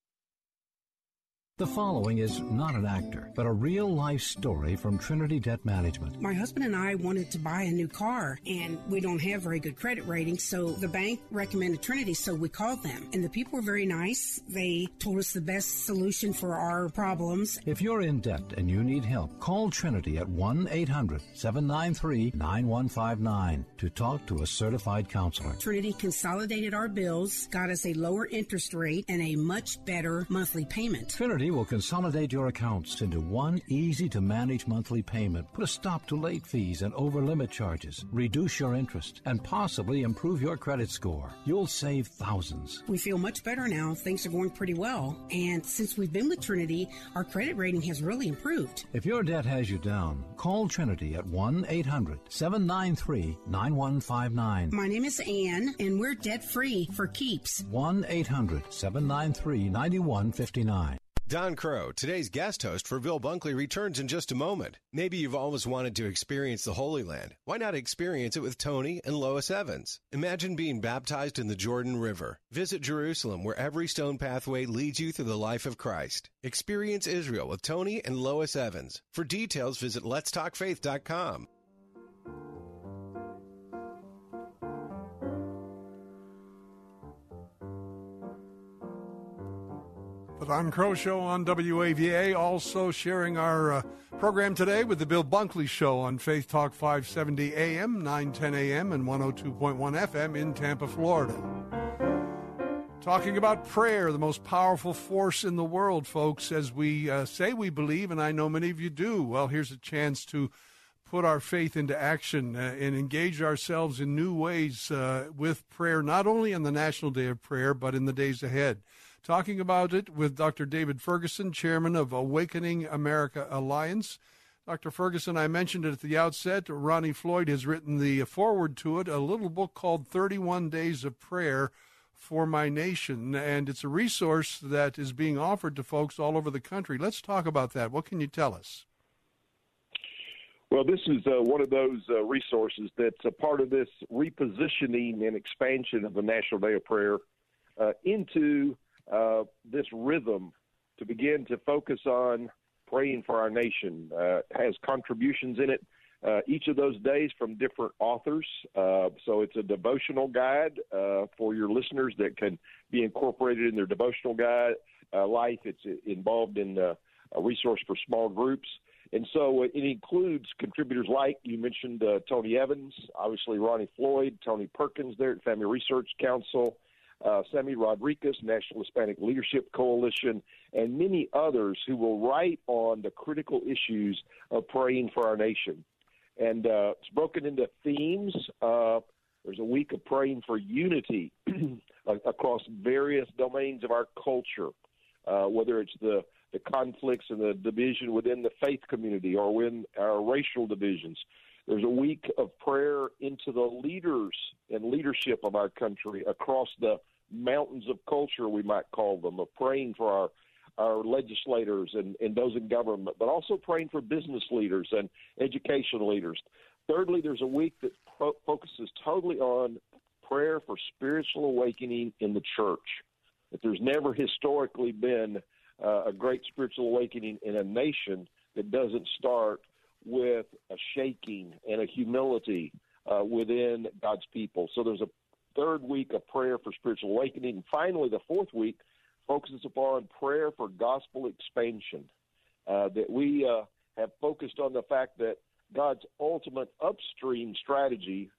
The following is not an actor, but a real life story from Trinity Debt Management. My husband and I wanted to buy a new car, and we don't have very good credit ratings, so the bank recommended Trinity, so we called them. And the people were very nice. They told us the best solution for our problems. If you're in debt and you need help, call Trinity at 1 800 793 9159 to talk to a certified counselor. Trinity consolidated our bills, got us a lower interest rate, and a much better monthly payment. Trinity will consolidate your accounts into one easy to manage monthly payment, put a stop to late fees and over limit charges, reduce your interest, and possibly improve your credit score. You'll save thousands. We feel much better now. Things are going pretty well. And since we've been with Trinity, our credit rating has really improved. If your debt has you down, call Trinity at 1 800 793 9159. My name is Ann, and we're debt free for keeps. 1 800 793 9159. Don Kroah, today's guest host for Bill Bunkley, returns in just a moment. Maybe you've always wanted to experience the Holy Land. Why not experience it with Tony and Lois Evans? Imagine being baptized in the Jordan River. Visit Jerusalem, where every stone pathway leads you through the life of Christ. Experience Israel with Tony and Lois Evans. For details, visit letstalkfaith.com. The Don Kroah Show on WAVA, also sharing our uh, program today with the Bill Bunkley Show on Faith Talk 570 AM, 910 AM, and 102.1 FM in Tampa, Florida. Talking about prayer, the most powerful force in the world, folks, as we uh, say we believe, and I know many of you do. Well, here's a chance to put our faith into action uh, and engage ourselves in new ways uh, with prayer, not only on the National Day of Prayer, but in the days ahead talking about it with Dr. David Ferguson, chairman of Awakening America Alliance. Dr. Ferguson, I mentioned it at the outset. Ronnie Floyd has written the foreword to it, a little book called 31 Days of Prayer for My Nation. And it's a resource that is being offered to folks all over the country. Let's talk about that. What can you tell us? Well, this is uh, one of those uh, resources that's a part of this repositioning and expansion of the National Day of Prayer uh, into uh, this rhythm to begin to focus on praying for our nation. Uh, has contributions in it. Uh, each of those days from different authors. Uh, so it's a devotional guide uh, for your listeners that can be incorporated in their devotional guide uh, life. It's involved in a resource for small groups. And so it includes contributors like you mentioned Tony Evans, obviously Ronnie Floyd, Tony Perkins there at Family Research Council, uh, Sammy Rodriguez, National Hispanic Leadership Coalition, and many others who will write on the critical issues of praying for our nation. And uh, it's broken into themes. Uh, there's a week of praying for unity across various domains of our culture, uh, whether it's the the conflicts and the division within the faith community or within our racial divisions. There's a week of prayer into the leaders and leadership of our country across the mountains of culture, we might call them, of praying for our our legislators and, and those in government, but also praying for business leaders and education leaders. Thirdly, there's a week that pro- focuses totally on prayer for spiritual awakening in the church. That there's never historically been uh, a great spiritual awakening in a nation that doesn't start with a shaking and a humility uh, within God's people. So there's a third week of prayer for spiritual awakening. And finally, the fourth week focuses upon prayer for gospel expansion. Uh, that we uh, have focused on the fact that God's ultimate upstream strategy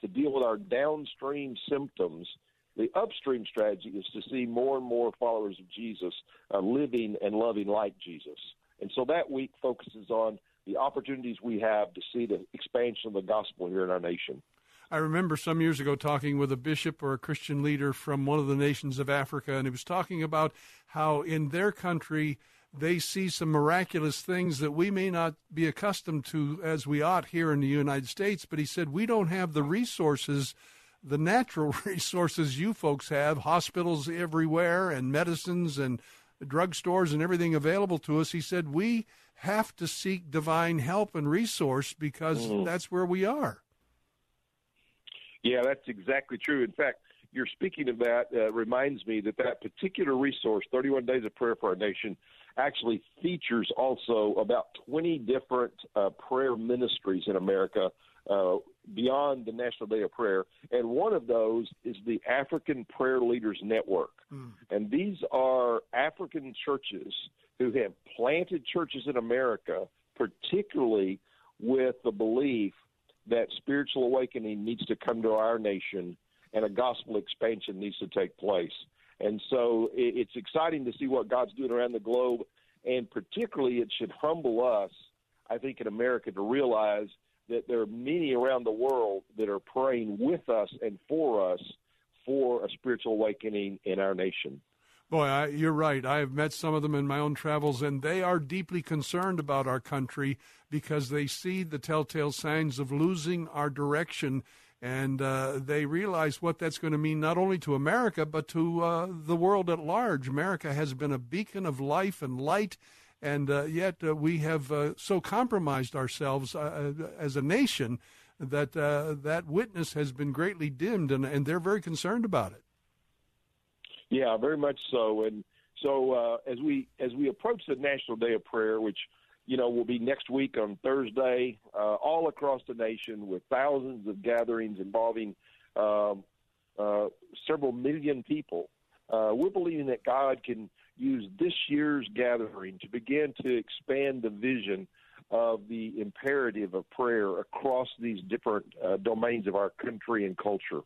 to deal with our downstream symptoms, the upstream strategy is to see more and more followers of Jesus uh, living and loving like Jesus. And so that week focuses on the opportunities we have to see the expansion of the gospel here in our nation. I remember some years ago talking with a bishop or a Christian leader from one of the nations of Africa, and he was talking about how in their country they see some miraculous things that we may not be accustomed to as we ought here in the United States. But he said, We don't have the resources, the natural resources you folks have, hospitals everywhere, and medicines and drugstores and everything available to us. He said, We have to seek divine help and resource because mm-hmm. that's where we are. Yeah, that's exactly true. In fact, you're speaking of that uh, reminds me that that particular resource, 31 Days of Prayer for Our Nation, actually features also about 20 different uh, prayer ministries in America uh, beyond the National Day of Prayer. And one of those is the African Prayer Leaders Network. Mm. And these are African churches who have planted churches in America, particularly with the belief that spiritual awakening needs to come to our nation and a gospel expansion needs to take place. And so it's exciting to see what God's doing around the globe. And particularly, it should humble us, I think, in America to realize that there are many around the world that are praying with us and for us for a spiritual awakening in our nation. Boy, I, you're right. I have met some of them in my own travels, and they are deeply concerned about our country because they see the telltale signs of losing our direction. and uh, they realize what that's going to mean not only to America but to uh, the world at large. America has been a beacon of life and light, and uh, yet uh, we have uh, so compromised ourselves uh, as a nation that that witness has been greatly dimmed, and, and they're very concerned about it. Yeah, very much so. And so as we as we approach the National Day of Prayer, which you know, will be next week on Thursday, uh, all across the nation with thousands of gatherings involving um, uh, several million people. Uh, we're believing that God can use this year's gathering to begin to expand the vision of the imperative of prayer across these different uh, domains of our country and culture.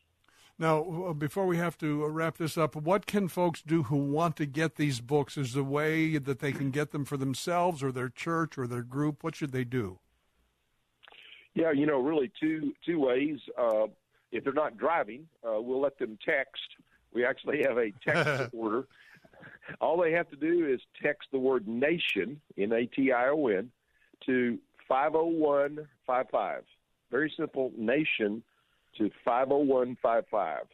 Now, before we have to uh, wrap this up, what can folks do who want to get these books? Is there a way that they can get them for themselves or their church or their group? What should they do? Yeah, you know, really two two ways. Uh, if they're not driving, uh, we'll let them text. We actually have a text order. All they have to do is text the word nation, N A T I O N, to 50155. Very simple, nation to 50155.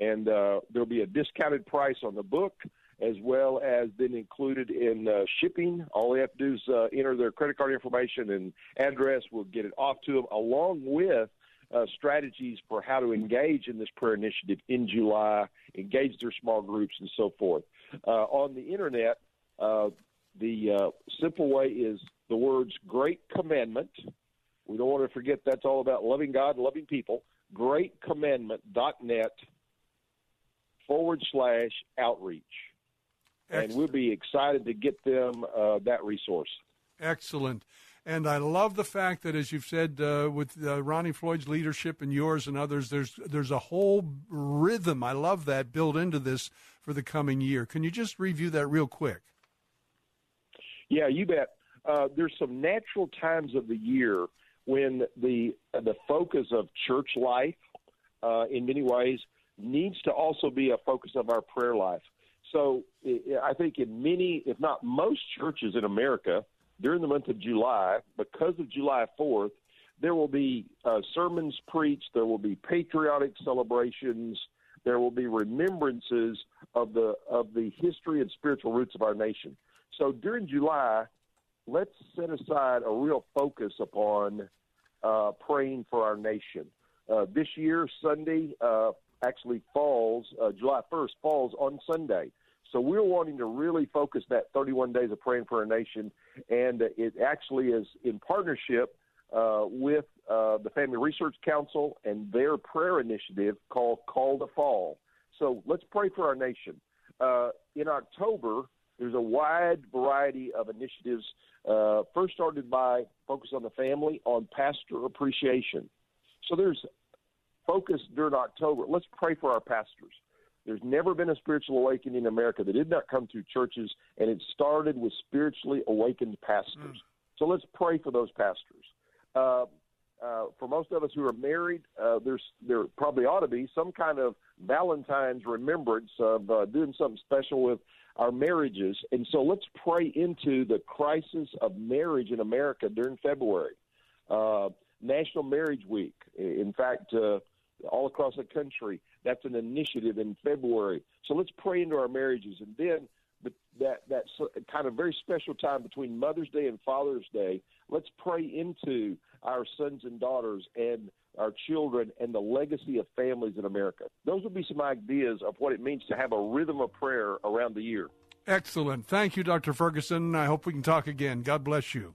And uh, there'll be a discounted price on the book as well as then included in uh, shipping. All they have to do is uh, enter their credit card information and address. We'll get it off to them along with uh, strategies for how to engage in this prayer initiative in July, engage their small groups, and so forth. Uh, on the internet, uh, the uh, simple way is the words Great Commandment. We don't want to forget that's all about loving God and loving people greatcommandment.net forward slash outreach. Excellent. And we'll be excited to get them uh, that resource. Excellent. And I love the fact that, as you've said, uh, with uh, Ronnie Floyd's leadership and yours and others, there's there's a whole rhythm. I love that built into this for the coming year. Can you just review that real quick? Yeah, you bet. Uh, there's some natural times of the year when the the focus of church life, uh, in many ways, needs to also be a focus of our prayer life. So I think in many, if not most churches in America, during the month of July, because of July 4th, there will be uh, sermons preached, there will be patriotic celebrations, there will be remembrances of the of the history and spiritual roots of our nation. So during July, let's set aside a real focus upon uh, praying for our nation. Uh, this year, Sunday uh, actually falls, uh, July 1st falls on Sunday. So we're wanting to really focus that 31 days of praying for our nation, and it actually is in partnership uh, with uh, the Family Research Council and their prayer initiative called Call to Fall. So let's pray for our nation. In October, there's a wide variety of initiatives. Uh, first started by Focus on the Family on pastor appreciation. So there's focus during October. Let's pray for our pastors. There's never been a spiritual awakening in America that did not come through churches, and it started with spiritually awakened pastors. Mm. So let's pray for those pastors. Uh, uh, for most of us who are married, uh, there's there probably ought to be some kind of Valentine's remembrance of uh, doing something special with our marriages. And so let's pray into the crisis of marriage in America during February. Uh, National Marriage Week. In fact, uh, all across the country, that's an initiative in February. So let's pray into our marriages. And then that that kind of very special time between Mother's Day and Father's Day, let's pray into our sons and daughters and our children and the legacy of families in America. Those would be some ideas of what it means to have a rhythm of prayer around the year. Excellent. Thank you, Dr. Ferguson. I hope we can talk again. God bless you.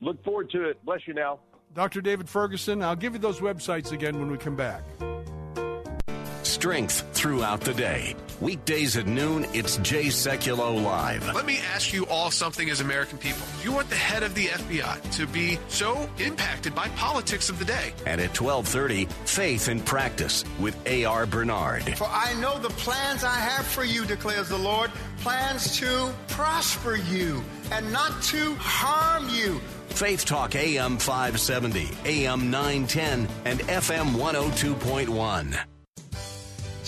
Look forward to it. Bless you now. Dr. David Ferguson, I'll give you those websites again when we come back strength throughout the day. Weekdays at noon, it's Jay Sekulow Live. Let me ask you all something as American people. You want the head of the FBI to be so impacted by politics of the day. And at 1230, Faith and Practice with A.R. Bernard. For I know the plans I have for you, declares the Lord, plans to prosper you and not to harm you. Faith Talk AM 570, AM 910, and FM 102.1.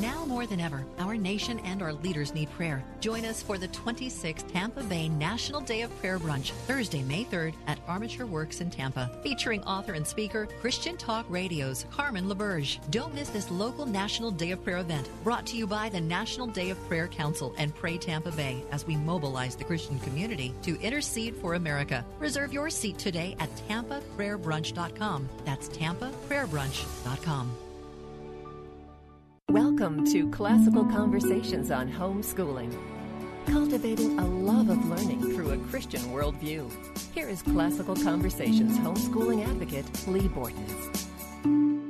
Now more than ever, our nation and our leaders need prayer. Join us for the 26th Tampa Bay National Day of Prayer Brunch, Thursday, May 3rd at Armature Works in Tampa, featuring author and speaker Christian Talk Radio's Carmen LaBerge. Don't miss this local National Day of Prayer event, brought to you by the National Day of Prayer Council and Pray Tampa Bay as we mobilize the Christian community to intercede for America. Reserve your seat today at tampaprayerbrunch.com. That's tampaprayerbrunch.com. Welcome to Classical Conversations on Homeschooling, cultivating a love of learning through a Christian worldview. Here is Classical Conversations homeschooling advocate Leigh Bortins.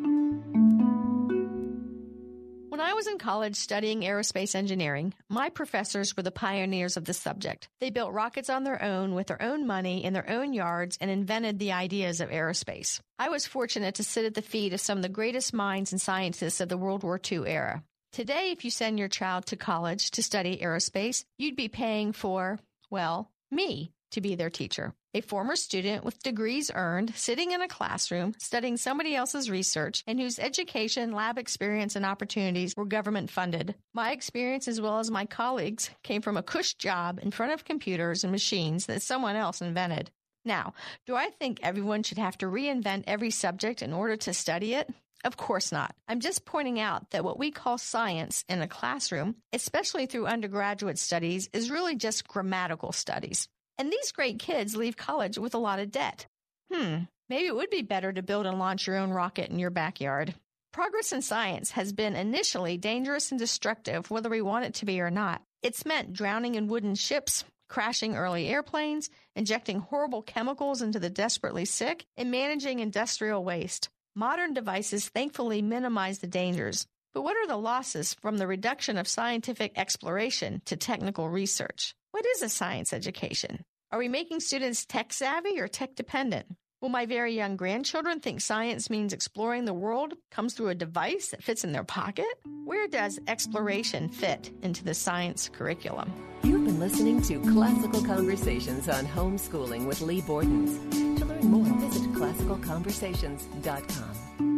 When I was in college studying aerospace engineering, my professors were the pioneers of the subject. They built rockets on their own with their own money in their own yards and invented the ideas of aerospace. I was fortunate to sit at the feet of some of the greatest minds and scientists of the World War II era. Today, if you send your child to college to study aerospace, you'd be paying for, well, me to be their teacher. A former student with degrees earned, sitting in a classroom, studying somebody else's research, and whose education, lab experience, and opportunities were government funded. My experience, as well as my colleagues, came from a cush job in front of computers and machines that someone else invented. Now, do I think everyone should have to reinvent every subject in order to study it? Of course not. I'm just pointing out that what we call science in a classroom, especially through undergraduate studies, is really just grammatical studies. And these great kids leave college with a lot of debt. Hmm, maybe it would be better to build and launch your own rocket in your backyard. Progress in science has been initially dangerous and destructive, whether we want it to be or not. It's meant drowning in wooden ships, crashing early airplanes, injecting horrible chemicals into the desperately sick, and managing industrial waste. Modern devices thankfully minimize the dangers. But what are the losses from the reduction of scientific exploration to technical research? What is a science education? Are we making students tech savvy or tech dependent? Will my very young grandchildren think science means exploring the world comes through a device that fits in their pocket? Where does exploration fit into the science curriculum? You've been listening to Classical Conversations on Homeschooling with Leigh Bortins. To learn more, visit classicalconversations.com.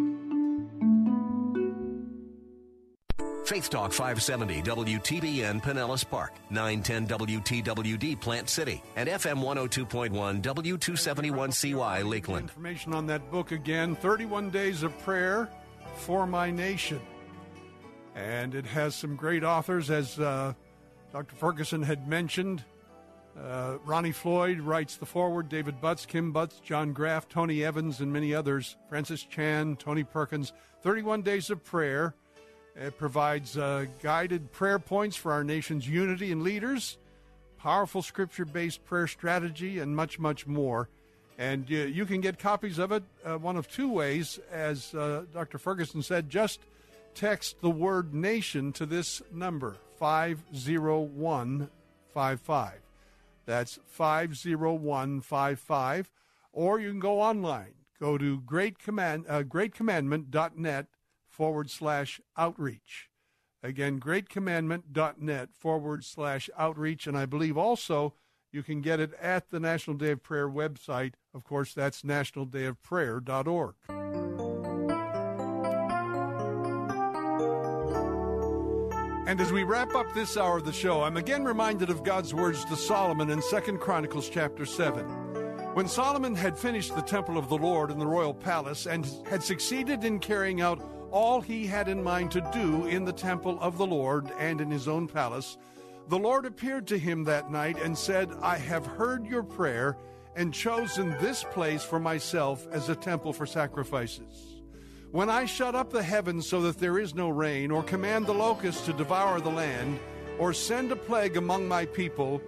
Faith Talk 570 WTBN Pinellas Park, 910 WTWD Plant City, and FM 102.1 W271CY Lakeland. Information on that book again 31 Days of Prayer for My Nation. And it has some great authors, as uh, Dr. Ferguson had mentioned. Uh, Ronnie Floyd writes the foreword, David Butts, Kim Butts, Jon Graf, Tony Evans, and many others. Francis Chan, Tony Perkins. 31 Days of Prayer. It provides uh, guided prayer points for our nation's unity and leaders, powerful scripture based prayer strategy, and much, much more. And uh, you can get copies of it uh, one of two ways. As uh, Dr. Ferguson said, just text the word nation to this number, 50155. That's 50155. Or you can go online. Go to great command, uh, greatcommandment.net forward slash outreach. Again, greatcommandment.net forward slash outreach. And I believe also you can get it at the National Day of Prayer website. Of course, that's nationaldayofprayer.org. And as we wrap up this hour of the show, I'm again reminded of God's words to Solomon in 2 Chronicles chapter 7. When Solomon had finished the temple of the Lord in the royal palace and had succeeded in carrying out all he had in mind to do in the temple of the Lord and in his own palace, the Lord appeared to him that night and said, I have heard your prayer and chosen this place for myself as a temple for sacrifices. When I shut up the heavens so that there is no rain, or command the locusts to devour the land, or send a plague among my people,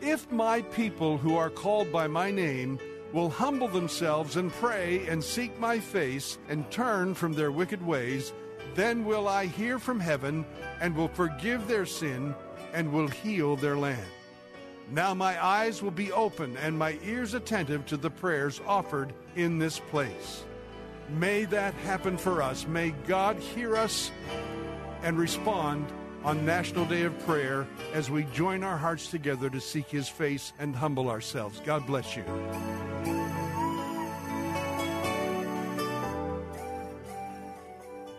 if my people who are called by my name will humble themselves and pray and seek my face and turn from their wicked ways, then will I hear from heaven and will forgive their sin and will heal their land. Now my eyes will be open and my ears attentive to the prayers offered in this place. May that happen for us. May God hear us and respond on National Day of Prayer as we join our hearts together to seek His face and humble ourselves. God bless you.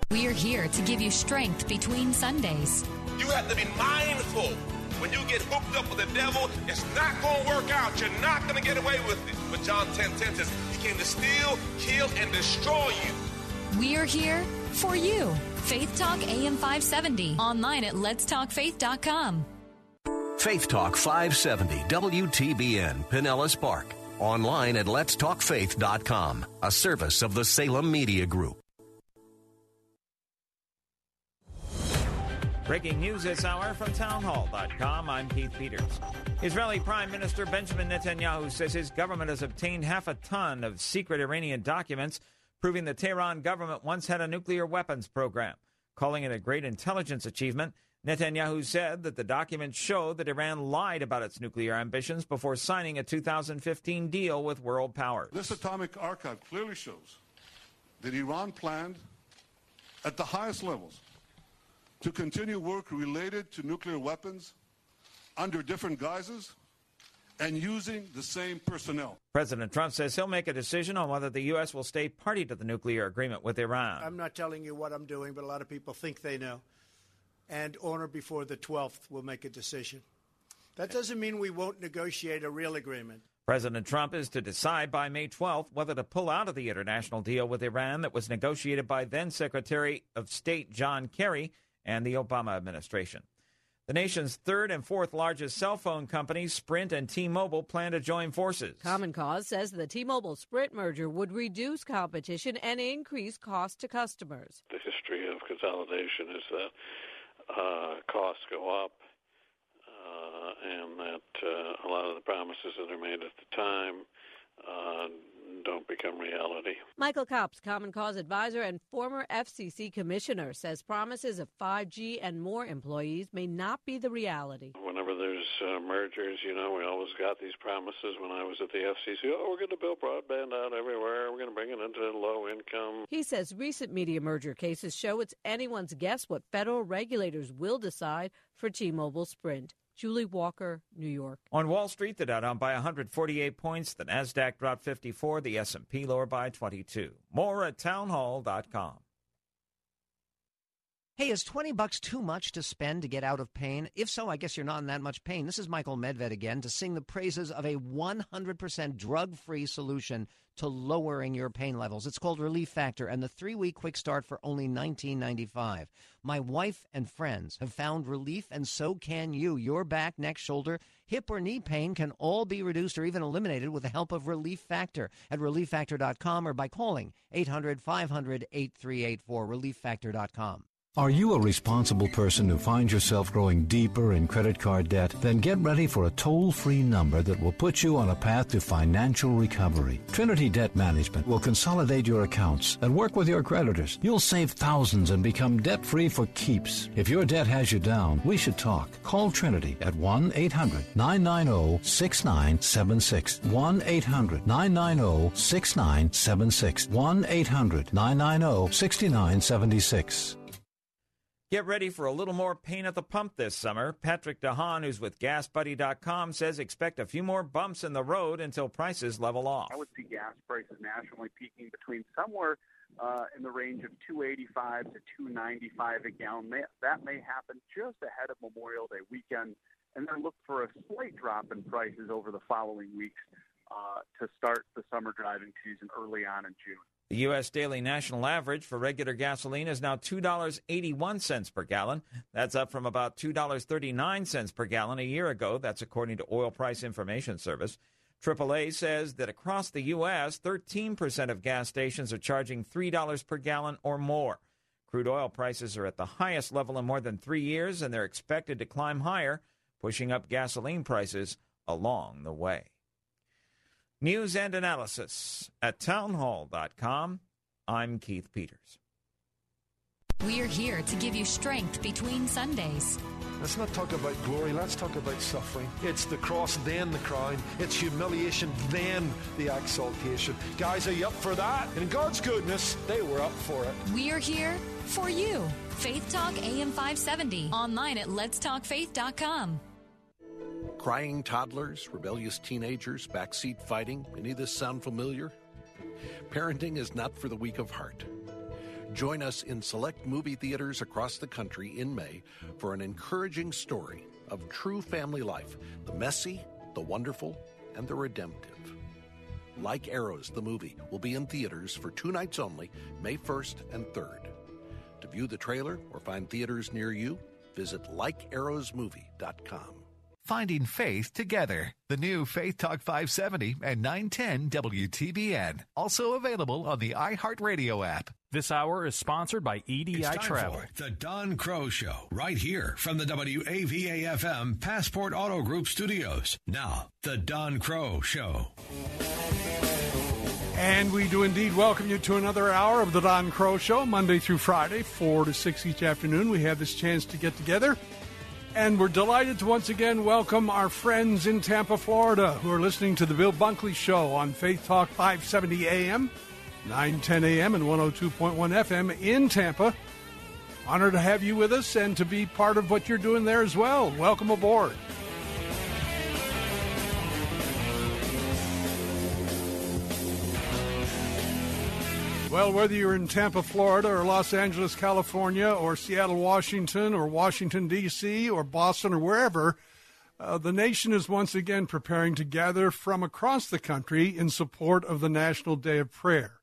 We are here to give you strength between Sundays. You have to be mindful. When you get hooked up with the devil, it's not going to work out. You're not going to get away with it. But John 10 10 says, He came to steal, kill, and destroy you. We are here for you. Faith Talk AM 570. Online at letstalkfaith.com. Faith Talk 570 WTBN Pinellas Park. Online at letstalkfaith.com. A service of the Salem Media Group. Breaking news this hour from townhall.com. I'm Keith Peters. Israeli Prime Minister Benjamin Netanyahu says his government has obtained half a ton of secret Iranian documents proving the Tehran government once had a nuclear weapons program. Calling it a great intelligence achievement, Netanyahu said that the documents show that Iran lied about its nuclear ambitions before signing a 2015 deal with world powers. This atomic archive clearly shows that Iran planned at the highest levels to continue work related to nuclear weapons under different guises and using the same personnel. President Trump says he'll make a decision on whether the U.S. will stay party to the nuclear agreement with Iran. I'm not telling you what I'm doing, but a lot of people think they know. And on or before the 12th, we'll make a decision. That doesn't mean we won't negotiate a real agreement. President Trump is to decide by May 12th whether to pull out of the international deal with Iran that was negotiated by then Secretary of State John Kerry and the Obama administration. The nation's third and fourth largest cell phone companies, Sprint and T Mobile, plan to join forces. Common Cause says the T Mobile Sprint merger would reduce competition and increase cost to customers. The history of consolidation is that uh, costs go up uh, and that uh, a lot of the promises that are made at the time uh, don't become reality. Michael Copps, Common Cause advisor and former FCC commissioner, says promises of 5G and more employees may not be the reality. Whenever there's uh, mergers, you know, we always got these promises when I was at the FCC. Oh, we're going to build broadband out everywhere. We're going to bring it into low income. He says recent media merger cases show it's anyone's guess what federal regulators will decide for T-Mobile Sprint. Julie Walker, New York. On Wall Street, the Dow down by 148 points, the Nasdaq dropped 54, the S&P lower by 22. More at townhall.com. Hey, is 20 bucks too much to spend to get out of pain? If so, I guess you're not in that much pain. This is Michael Medved again to sing the praises of a 100% drug-free solution to lowering your pain levels. It's called Relief Factor and the 3-week quick start for only $19.95. My wife and friends have found relief and so can you. Your back, neck, shoulder, hip or knee pain can all be reduced or even eliminated with the help of Relief Factor at relieffactor.com or by calling 800-500-8384 relieffactor.com. Are you a responsible person who finds yourself growing deeper in credit card debt? Then get ready for a toll free number that will put you on a path to financial recovery. Trinity Debt Management will consolidate your accounts and work with your creditors. You'll save thousands and become debt free for keeps. If your debt has you down, we should talk. Call Trinity at 1 800 990 6976. 1 800 990 6976. 1 800 990 6976. Get ready for a little more pain at the pump this summer. Patrick DeHaan, who's with GasBuddy.com, says expect a few more bumps in the road until prices level off. I would see gas prices nationally peaking between somewhere uh, in the range of 285 to 295 a gallon. That may happen just ahead of Memorial Day weekend, and then look for a slight drop in prices over the following weeks uh, to start the summer driving season early on in June. The U.S. daily national average for regular gasoline is now $2.81 per gallon. That's up from about $2.39 per gallon a year ago. That's according to Oil Price Information Service. AAA says that across the U.S., 13% of gas stations are charging $3 per gallon or more. Crude oil prices are at the highest level in more than three years, and they're expected to climb higher, pushing up gasoline prices along the way. News and analysis at townhall.com. I'm Keith Peters. We're here to give you strength between Sundays. Let's not talk about glory, let's talk about suffering. It's the cross, then the crown. It's humiliation, then the exaltation. Guys, are you up for that? In God's goodness, they were up for it. We're here for you. Faith Talk AM 570. Online at letstalkfaith.com. Crying toddlers, rebellious teenagers, backseat fighting. Any of this sound familiar? Parenting is not for the weak of heart. Join us in select movie theaters across the country in May for an encouraging story of true family life the messy, the wonderful, and the redemptive. Like Arrows, the movie, will be in theaters for two nights only, May 1st and 3rd. To view the trailer or find theaters near you, visit likearrowsmovie.com. Finding Faith Together. The new Faith Talk 570 and 910 WTBN. Also available on the iHeartRadio app. This hour is sponsored by EDI it's time Travel. For the Don Kroah Show, right here from the WAVA FM Passport Auto Group studios. Now, the Don Kroah Show. And we do indeed welcome you to another hour of the Don Kroah Show, Monday through Friday, 4 to 6 each afternoon. We have this chance to get together. And we're delighted to once again welcome our friends in Tampa, Florida, who are listening to the Bill Bunkley Show on Faith Talk 570 AM, 910 AM, and 102.1 FM in Tampa. Honored to have you with us and to be part of what you're doing there as well. Welcome aboard. Well, whether you're in Tampa, Florida, or Los Angeles, California, or Seattle, Washington, or Washington, D.C., or Boston, or wherever, uh, the nation is once again preparing to gather from across the country in support of the National Day of Prayer.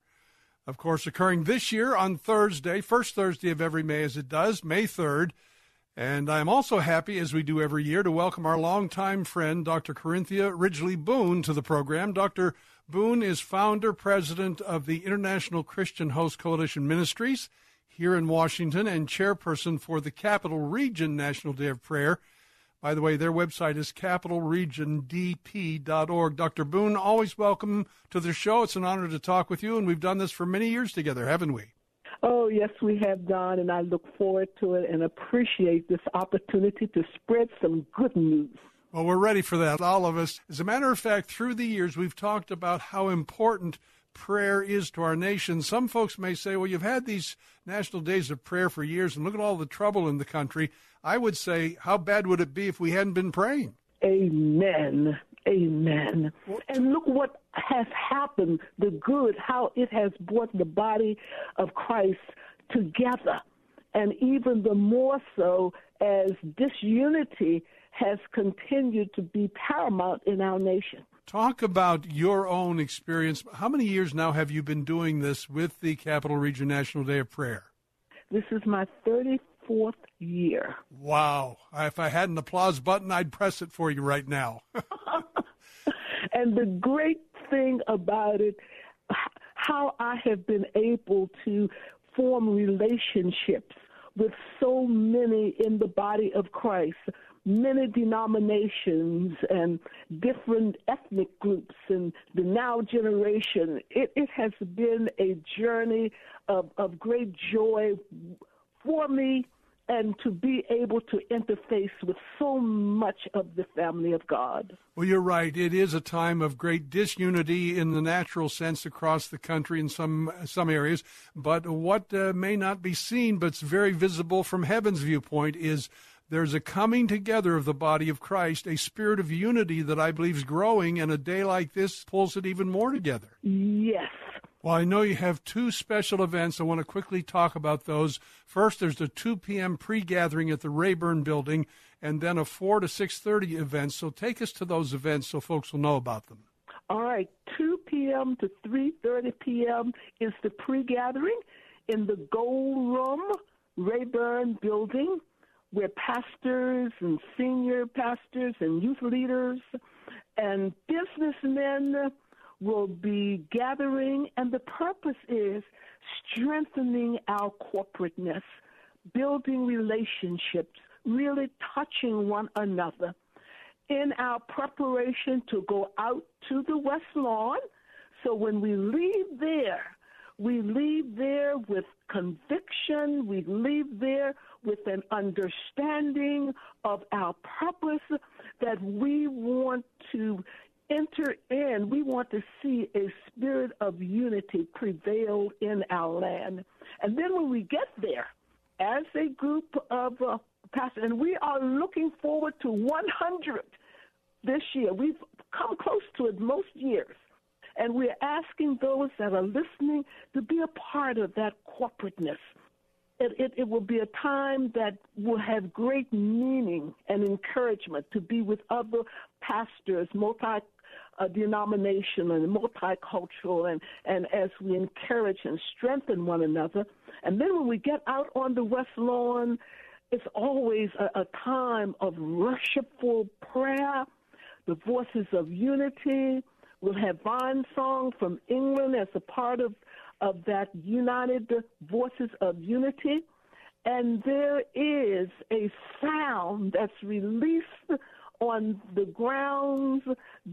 Of course, occurring this year on Thursday, first Thursday of every May as it does, May 3rd. And I'm also happy, as we do every year, to welcome our longtime friend, Dr. Corinthia Ridgely Boone, to the program. Dr. Boone is founder president of the International Christian Host Coalition Ministries here in Washington and chairperson for the Capital Region National Day of Prayer. By the way, their website is capitalregiondp.org. Dr. Boone, always welcome to the show. It's an honor to talk with you, and we've done this for many years together, haven't we? Oh, yes, we have, Don, and I look forward to it and appreciate this opportunity to spread some good news. Well, we're ready for that, all of us. As a matter of fact, through the years, we've talked about how important prayer is to our nation. Some folks may say, well, you've had these national days of prayer for years, and look at all the trouble in the country. I would say, how bad would it be if we hadn't been praying? Amen. Amen. And look what has happened, the good, how it has brought the body of Christ together. And even the more so as disunity has continued to be paramount in our nation. Talk about your own experience. How many years now have you been doing this with the Capital Region National Day of Prayer? This is my 34th year. Wow. If I had an applause button, I'd press it for you right now. and the great thing about it, how I have been able to form relationships with so many in the body of Christ many denominations and different ethnic groups and the now generation. It, it has been a journey of, of great joy for me and to be able to interface with so much of the family of God. Well, you're right. It is a time of great disunity in the natural sense across the country in some some areas. But what uh, may not be seen, but's very visible from heaven's viewpoint, is there's a coming together of the body of Christ, a spirit of unity that I believe is growing, and a day like this pulls it even more together. Yes. Well, I know you have two special events. I want to quickly talk about those. First, there's the 2 p.m. pre-gathering at the Rayburn Building, and then a 4 to 6:30 event. So take us to those events so folks will know about them. All right, 2 p.m. to 3:30 p.m. is the pre-gathering in the Gold Room Rayburn Building, where pastors and senior pastors and youth leaders and businessmen will be gathering, and the purpose is strengthening our corporateness, building relationships, really touching one another. In our preparation to go out to the West Lawn, so when we leave there, we leave there with conviction, we leave there with an understanding of our purpose that we want to enter in, we want to see a spirit of unity prevail in our land. And then when we get there, as a group of uh, pastors, and we are looking forward to 100 this year. We've come close to it most years. And we're asking those that are listening to be a part of that corporateness. It, it, it, will be a time that will have great meaning and encouragement to be with other pastors, multi uh, denominational and multicultural, and, and as we encourage and strengthen one another. And then when we get out on the West Lawn, it's always a, a time of worshipful prayer, the voices of unity. We'll have Vine Song from England as a part of, of that United Voices of Unity. And there is a sound that's released on the grounds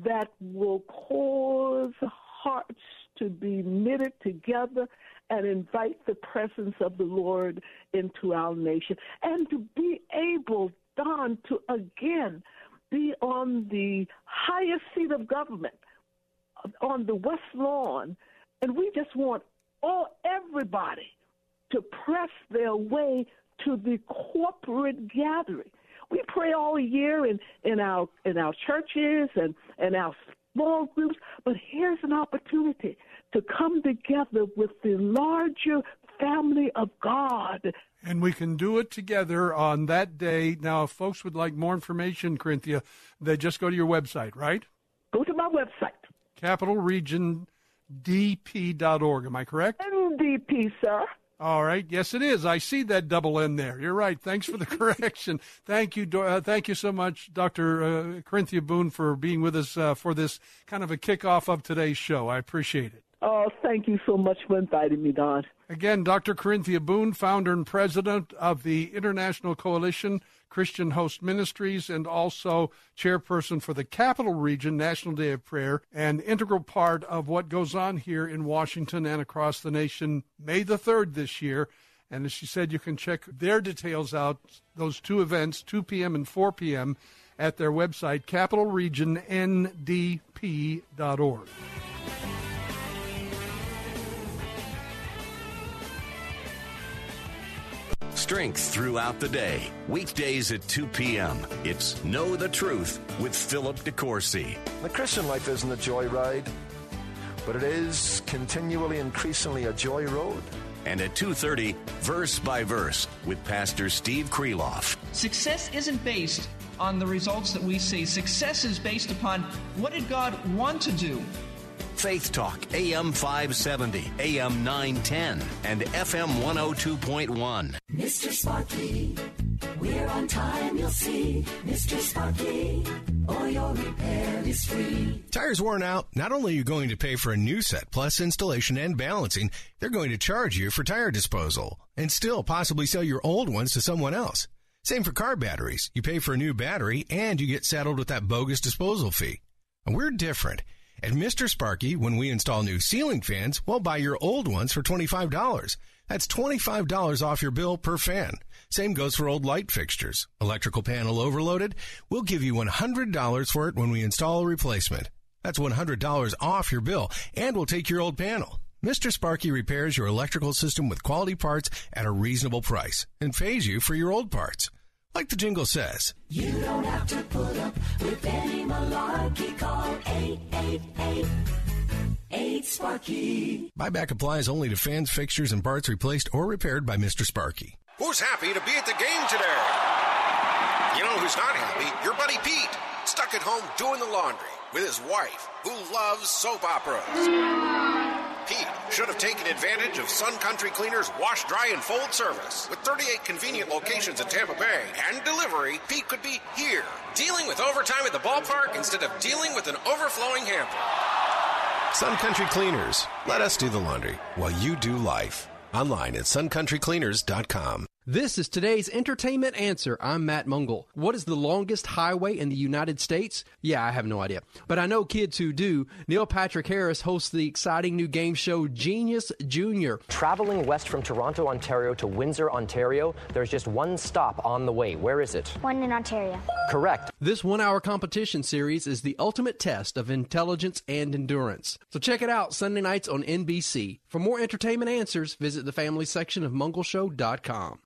that will cause hearts to be knitted together and invite the presence of the Lord into our nation and to be able, Don, to again be on the highest seat of government on the West Lawn. And we just want all everybody to press their way to the corporate gathering. We pray all year in, in our in our churches and, and our small groups, but here's an opportunity to come together with the larger family of God. And we can do it together on that day. Now, if folks would like more information, Corinthia, they just go to your website, right? Go to my website. CapitalRegionDP.org. Am I correct? NDP, sir. All right. Yes, it is. I see that double N there. You're right. Thanks for the correction. thank you. Uh, thank you so much, Dr. Uh, Corinthia Boone, for being with us uh, for this kind of a kickoff of today's show. I appreciate it. Oh, thank you so much for inviting me, Don. Again, Dr. Corinthia Boone, founder and president of the International Coalition Christian Host Ministries, and also chairperson for the Capital Region National Day of Prayer, an integral part of what goes on here in Washington and across the nation May the 3rd this year. And as she said, you can check their details out, those two events, 2 p.m. and 4 p.m., at their website, capitalregionndp.org. Strength throughout the day. Weekdays at 2 p.m. It's Know the Truth with Philip DeCourcy. The Christian life isn't a joyride, but it is continually, increasingly a joy road. And at 2.30, Verse by Verse with Pastor Steve Kreloff. Success isn't based on the results that we see. Success is based upon what did God want to do? Faith Talk, AM 570, AM 910, and FM 102.1. Mr. Sparky, we're on time, you'll see. Mr. Sparky, or your repair is free. Tires worn out? Not only are you going to pay for a new set plus installation and balancing, they're going to charge you for tire disposal and still possibly sell your old ones to someone else. Same for car batteries. You pay for a new battery and you get saddled with that bogus disposal fee. And we're different. At Mr. Sparky, when we install new ceiling fans, we'll buy your old ones for $25. That's $25 off your bill per fan. Same goes for old light fixtures. Electrical panel overloaded? We'll give you $100 for it when we install a replacement. That's $100 off your bill, and we'll take your old panel. Mr. Sparky repairs your electrical system with quality parts at a reasonable price and pays you for your old parts. Like the jingle says. You don't have to put up with any malarkey. Call 888 8 Sparky. Buyback applies only to fans, fixtures, and parts replaced or repaired by Mr. Sparky. Who's happy to be at the game today? Know who's not happy? Your buddy Pete. stuck at home doing the laundry with his wife, who loves soap operas. Pete should have taken advantage of Sun Country Cleaners wash, dry, and fold service. With 38 convenient locations in Tampa Bay and delivery, Pete could be here, dealing with overtime at the ballpark instead of dealing with an overflowing hamper. Sun Country Cleaners. Let us do the laundry while you do life. Online at suncountrycleaners.com. This is today's entertainment answer. I'm Matt Mungle. What is the longest highway in the United States? Yeah, I have no idea. But I know kids who do. Neil Patrick Harris hosts the exciting new game show Genius Junior. Traveling west from Toronto, Ontario to Windsor, Ontario, there's just one stop on the way. Where is it? One in Ontario. Correct. This one hour competition series is the ultimate test of intelligence and endurance. So check it out Sunday nights on NBC. For more entertainment answers, visit the family section of mungleshow.com.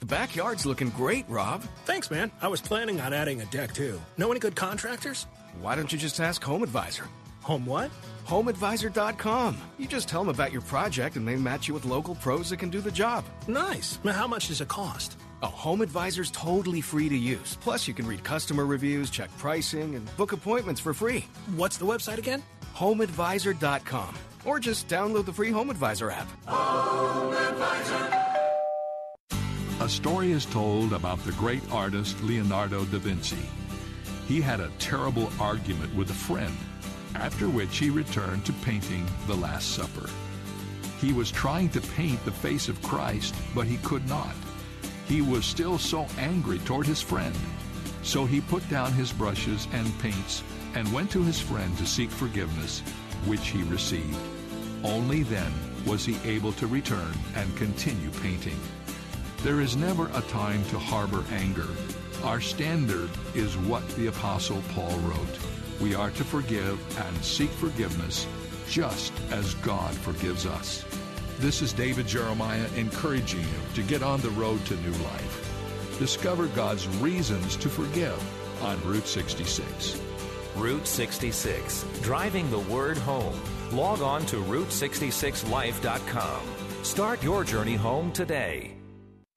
The backyard's looking great, Rob. Thanks, man. I was planning on adding a deck too. Know any good contractors? Why don't you just ask Home Advisor? Home what? HomeAdvisor.com. You just tell them about your project and they match you with local pros that can do the job. Nice. Now, how much does it cost? Oh, a Home Advisor's totally free to use. Plus, you can read customer reviews, check pricing, and book appointments for free. What's the website again? HomeAdvisor.com. Or just download the free Home Advisor app. Home Advisor. A story is told about the great artist Leonardo da Vinci. He had a terrible argument with a friend, after which he returned to painting The Last Supper. He was trying to paint the face of Christ, but he could not. He was still so angry toward his friend. So he put down his brushes and paints and went to his friend to seek forgiveness, which he received. Only then was he able to return and continue painting. There is never a time to harbor anger. Our standard is what the Apostle Paul wrote. We are to forgive and seek forgiveness just as God forgives us. This is David Jeremiah encouraging you to get on the road to new life. Discover God's reasons to forgive on Route 66. Route 66, driving the word home. Log on to Route66Life.com. Start your journey home today.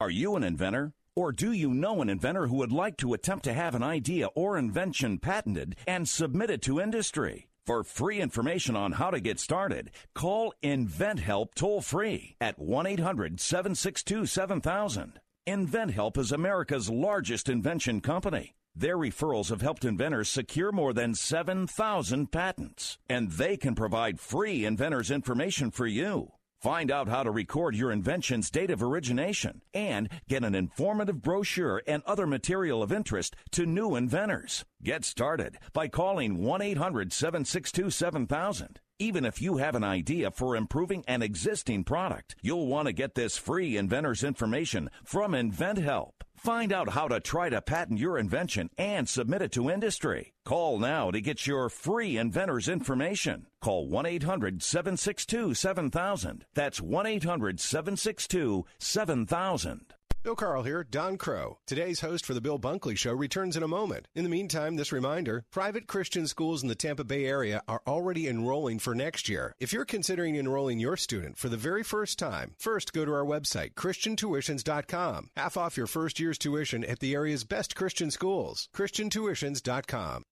Are you an inventor? Or do you know an inventor who would like to attempt to have an idea or invention patented and submit it to industry? For free information on how to get started, call InventHelp toll free at 1 800 762 7000. InventHelp is America's largest invention company. Their referrals have helped inventors secure more than 7,000 patents, and they can provide free inventors information for you. Find out how to record your invention's date of origination and get an informative brochure and other material of interest to new inventors. Get started by calling 1 800 762 7000. Even if you have an idea for improving an existing product, you'll want to get this free inventor's information from InventHelp. Find out how to try to patent your invention and submit it to industry. Call now to get your free inventor's information. Call 1 800 762 7000. That's 1 800 762 7000. Bill Carl here, Don Kroah. Today's host for the Bill Bunkley Show returns in a moment. In the meantime, this reminder private Christian schools in the Tampa Bay area are already enrolling for next year. If you're considering enrolling your student for the very first time, first go to our website, ChristianTuitions.com. Half off your first year's tuition at the area's best Christian schools. ChristianTuitions.com.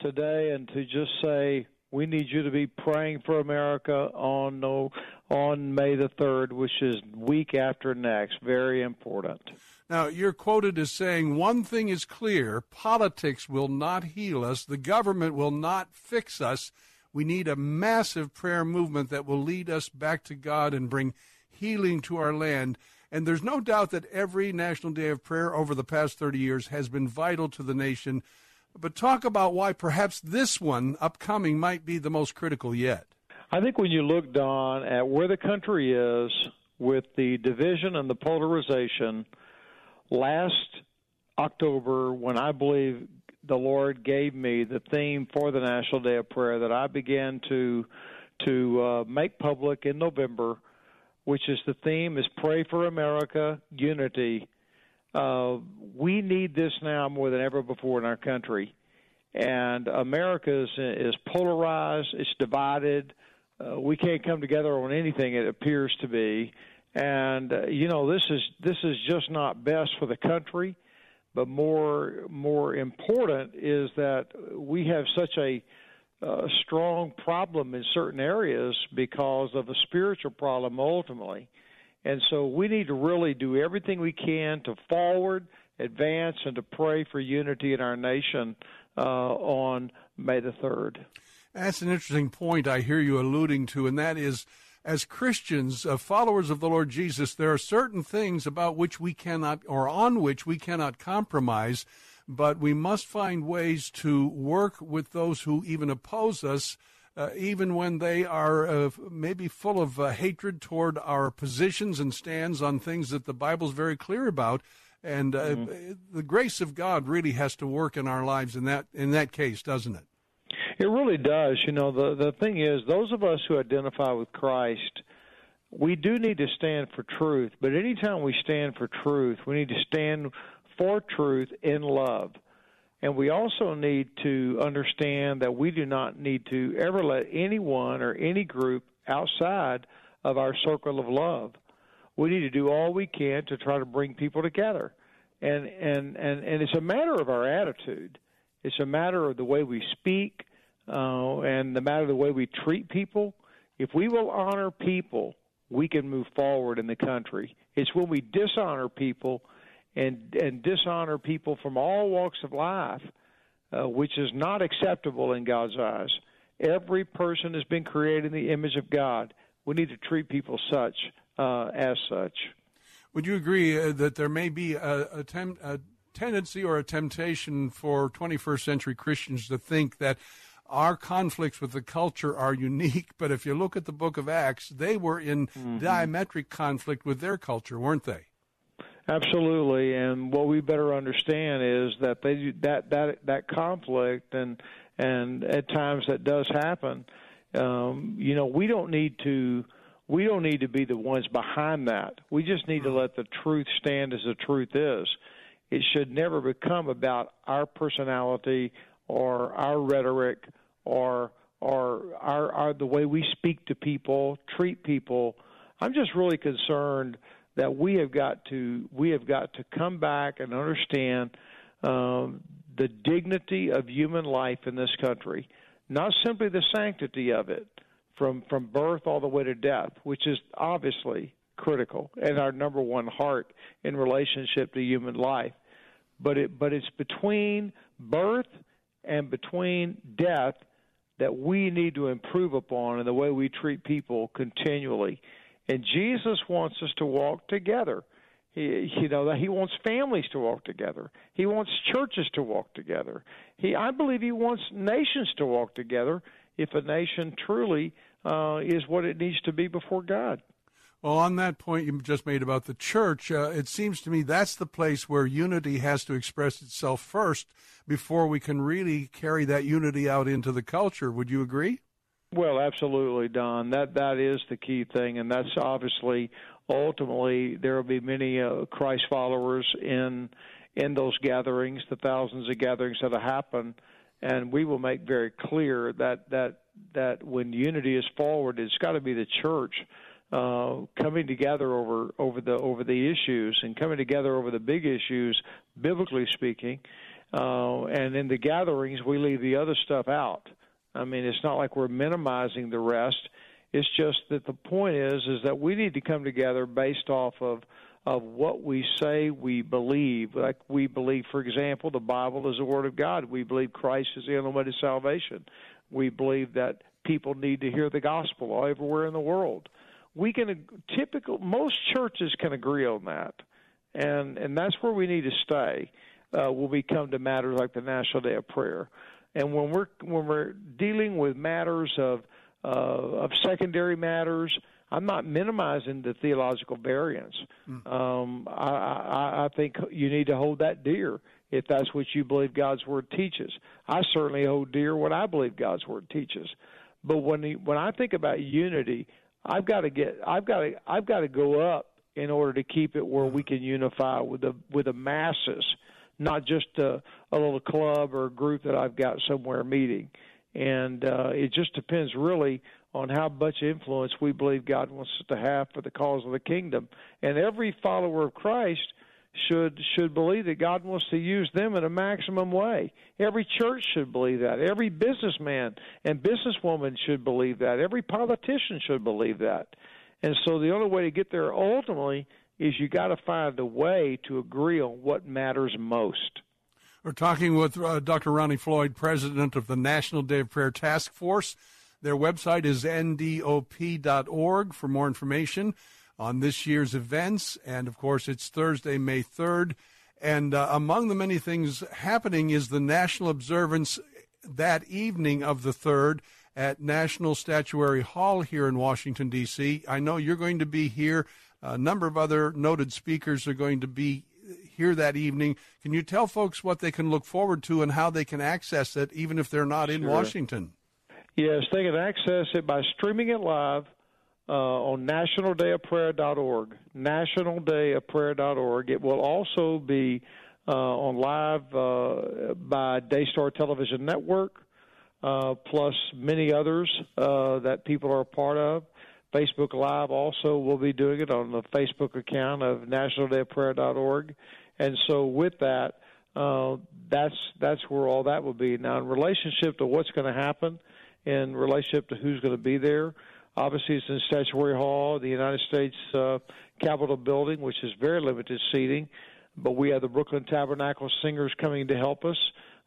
Today, and to just say, we need you to be praying for America on no, on May the 3rd, which is week after next. Very important. Now, you're quoted as saying, One thing is clear politics will not heal us, the government will not fix us. We need a massive prayer movement that will lead us back to God and bring healing to our land. And there's no doubt that every National Day of Prayer over the past 30 years has been vital to the nation. But talk about why perhaps this one upcoming might be the most critical yet. I think when you look, Don, at where the country is with the division and the polarization, last October, when I believe the Lord gave me the theme for the National Day of Prayer that I began to to uh, make public in November, which is the theme is pray for America, unity. Uh, we need this now more than ever before in our country, and America is, is polarized. It's divided. Uh, we can't come together on anything. It appears to be, and uh, you know this is this is just not best for the country but more more important is that we have such a uh, strong problem in certain areas because of a spiritual problem ultimately. And so we need to really do everything we can to forward, advance, and to pray for unity in our nation uh, on May the 3rd. That's an interesting point I hear you alluding to, and that is as Christians, uh, followers of the Lord Jesus, there are certain things about which we cannot, or on which we cannot compromise, but we must find ways to work with those who even oppose us. Uh, even when they are uh, maybe full of uh, hatred toward our positions and stands on things that the Bible's very clear about, and uh, mm-hmm. the grace of God really has to work in our lives in that in that case, doesn't it? It really does. You know, the the thing is, those of us who identify with Christ, we do need to stand for truth. But anytime we stand for truth, we need to stand for truth in love. And we also need to understand that we do not need to ever let anyone or any group outside of our circle of love. We need to do all we can to try to bring people together. And and and, and it's a matter of our attitude. It's a matter of the way we speak, uh, and the matter of the way we treat people. If we will honor people, we can move forward in the country. It's when we dishonor people and and dishonor people from all walks of life, uh, which is not acceptable in God's eyes. Every person has been created in the image of God. We need to treat people such uh, as such. Would you agree uh, that there may be a, a, a tendency or a temptation for 21st century Christians to think that our conflicts with the culture are unique, but if you look at the book of Acts, they were in mm-hmm. diametric conflict with their culture, weren't they? Absolutely, and what we better understand is that they that that that conflict and and at times that does happen. Um, you know, we don't need to we don't need to be the ones behind that. We just need to let the truth stand as the truth is. It should never become about our personality or our rhetoric or or our, our the way we speak to people, treat people. I'm just really concerned that we have got to we have got to come back and understand um, the dignity of human life in this country, not simply the sanctity of it from from birth all the way to death, which is obviously critical and our number one heart in relationship to human life, but it but it's between birth and between death that we need to improve upon in the way we treat people continually. And Jesus wants us to walk together. He, you know, that he wants families to walk together. He wants churches to walk together. He, I believe, he wants nations to walk together. If a nation truly uh, is what it needs to be before God. Well, on that point you just made about the church, uh, it seems to me that's the place where unity has to express itself first before we can really carry that unity out into the culture. Would you agree? Well, absolutely, Don. That that is the key thing, and that's obviously ultimately there will be many uh, Christ followers in in those gatherings, the thousands of gatherings that will happen, and we will make very clear that that that when unity is forward, it's got to be the church uh, coming together over over the over the issues and coming together over the big issues, biblically speaking. Uh, and in the gatherings, we leave the other stuff out. I mean, it's not like we're minimizing the rest. It's just that the point is is that we need to come together based off of of what we say we believe. Like we believe, for example, the Bible is the Word of God. We believe Christ is the only way to salvation. We believe that people need to hear the gospel everywhere in the world. We can typical most churches can agree on that, and and that's where we need to stay. Uh, when we come to matters like the National Day of Prayer. And when we're when we're dealing with matters of uh, of secondary matters, I'm not minimizing the theological variance. Mm. Um, I, I, I think you need to hold that dear if that's what you believe God's word teaches. I certainly hold dear what I believe God's word teaches. But when he, when I think about unity, I've got to get I've got to I've got to go up in order to keep it where we can unify with the with the masses not just a, a little club or a group that I've got somewhere meeting. And uh, it just depends really on how much influence we believe God wants us to have for the cause of the kingdom. And every follower of Christ should should believe that God wants to use them in a maximum way. Every church should believe that. Every businessman and businesswoman should believe that. Every politician should believe that. And so the only way to get there ultimately is you got to find a way to agree on what matters most. We're talking with uh, Dr. Ronnie Floyd, president of the National Day of Prayer Task Force. Their website is ndop.org for more information on this year's events. And of course, it's Thursday, May 3rd. And uh, among the many things happening is the national observance that evening of the 3rd at National Statuary Hall here in Washington, D.C. I know you're going to be here. A number of other noted speakers are going to be here that evening. Can you tell folks what they can look forward to and how they can access it, even if they're not in Sure. Washington? Yes, they can access it by streaming it live uh, on nationaldayofprayer.org. Nationaldayofprayer.org. It will also be uh, on live uh, by Daystar Television Network, uh, plus many others uh, that people are a part of. Facebook Live also will be doing it on the Facebook account of nationaldayofprayer.org. And so with that, uh, that's that's where all that will be. Now, in relationship to what's going to happen, in relationship to who's going to be there, obviously it's in Statuary Hall, the United States uh, Capitol building, which is very limited seating. But we have the Brooklyn Tabernacle singers coming to help us.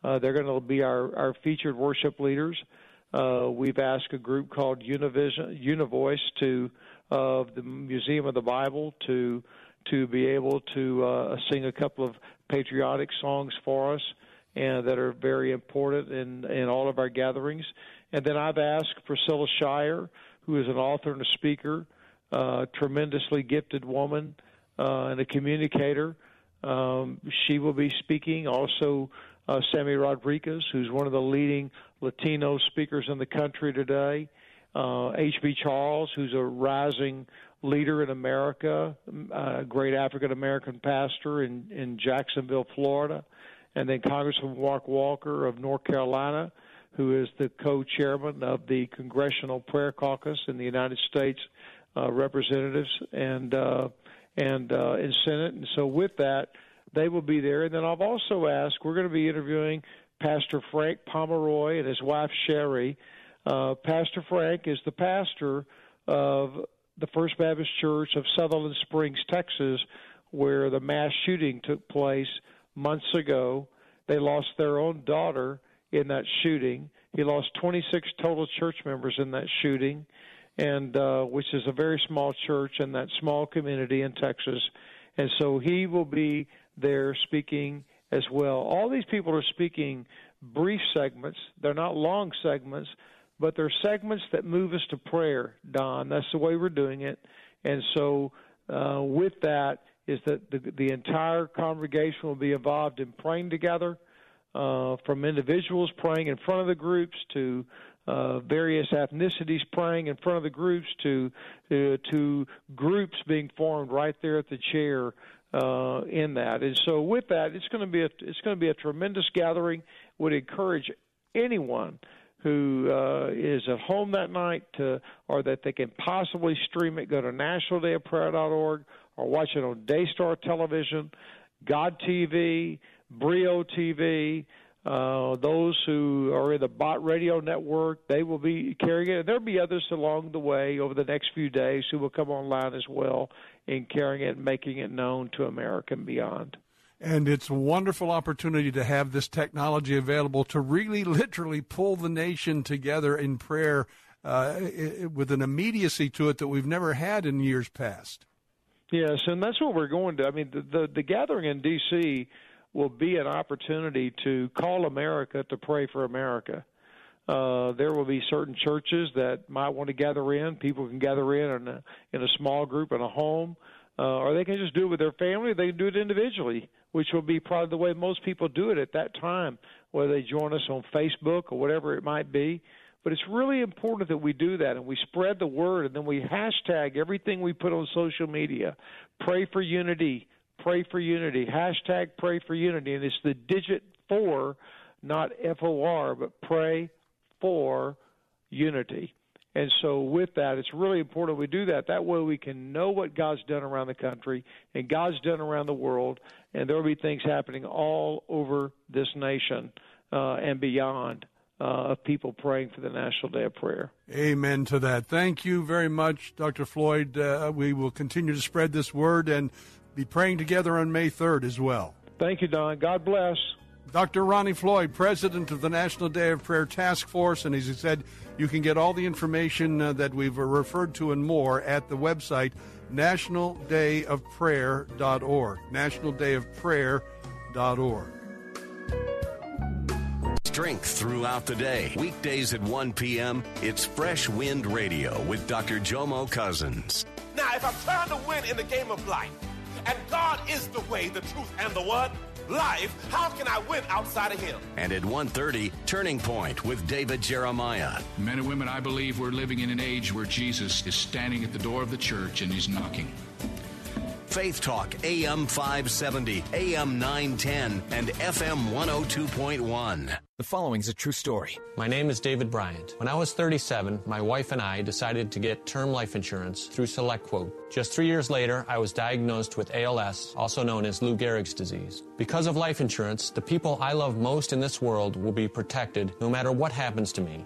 Uh, they're going to be our, our featured worship leaders. Uh, we've asked a group called Univision, Univoice to of the Museum of the Bible to to be able to uh, sing a couple of patriotic songs for us, and that are very important in in all of our gatherings. And then I've asked Priscilla Shirer, who is an author and a speaker, uh, tremendously gifted woman uh, and a communicator. Um, she will be speaking. Also, uh, Sammy Rodriguez, who's one of the leading Latino speakers in the country today. Uh, H.B. Charles, who's a rising leader in America, a great African American pastor in, in Jacksonville, Florida. And then Congressman Mark Walker of North Carolina, who is the co chairman of the Congressional Prayer Caucus in the United States uh, Representatives and uh, and uh, in Senate. And so, with that, they will be there. And then I've also asked, we're going to be interviewing Pastor Frank Pomeroy and his wife Sherri. Uh, pastor Frank is the pastor of the First Baptist Church of Sutherland Springs, Texas, where the mass shooting took place months ago. They lost their own daughter in that shooting. He lost 26 total church members in that shooting, and uh, which is a very small church in that small community in Texas. And so he will be there speaking as well. All these people are speaking brief segments. They're not long segments, but they're segments that move us to prayer, Don. That's the way we're doing it. And so uh, with that is that the, the entire congregation will be involved in praying together, uh, from individuals praying in front of the groups to uh, various ethnicities praying in front of the groups to uh, to groups being formed right there at the chair uh, in that. And so with that, it's going to be a it's going to be a tremendous gathering. Would encourage anyone who uh, is at home that night to, or that they can possibly stream it. Go to nationaldayofprayer.org or watch it on Daystar Television, God TV, Brio TV. Uh, those who are in the Bott Radio Network, they will be carrying it. And there'll be others along the way over the next few days who will come online as well in carrying it and making it known to America and beyond. And it's a wonderful opportunity to have this technology available to really literally pull the nation together in prayer uh, i- with an immediacy to it that we've never had in years past. Yes, and that's what we're going to. I mean, the the, the gathering in D.C. will be an opportunity to call America to pray for America. Uh, there will be certain churches that might want to gather in. People can gather in in a, in a small group in a home, uh, or they can just do it with their family. They can do it individually, which will be probably the way most people do it at that time, whether they join us on Facebook or whatever it might be. But it's really important that we do that and we spread the word and then we hashtag everything we put on social media. Pray for unity. Pray for unity. Hashtag pray for unity. And it's the digit four, not F O R, but pray for unity. And so, with that, it's really important we do that. That way, we can know what God's done around the country and God's done around the world, and there will be things happening all over this nation uh, and beyond uh, of people praying for the National Day of Prayer. Amen to that. Thank you very much, Dr. Floyd. Uh, we will continue to spread this word and be praying together on May 3rd as well. Thank you, Don. God bless. Dr. Ronnie Floyd, president of the National Day of Prayer Task Force, and as he said, you can get all the information uh, that we've referred to and more at the website nationaldayofprayer.org. Nationaldayofprayer.org strength throughout the day. Weekdays at 1 p.m., it's Fresh Wind Radio with Dr. Jomo Cousins. Now, if I'm trying to win in the game of life, and God is the way, the truth, and the what? Life, how can I win outside of Him? And at 1.30, Turning Point with David Jeremiah. Men and women, I believe we're living in an age where Jesus is standing at the door of the church and He's knocking. Faith Talk, AM 570, AM 910, and FM 102.1. The following is a true story. My name is David Bryant. When I was 37, my wife and I decided to get term life insurance through SelectQuote. Just three years later, I was diagnosed with ALS, also known as Lou Gehrig's disease. Because of life insurance, the people I love most in this world will be protected no matter what happens to me.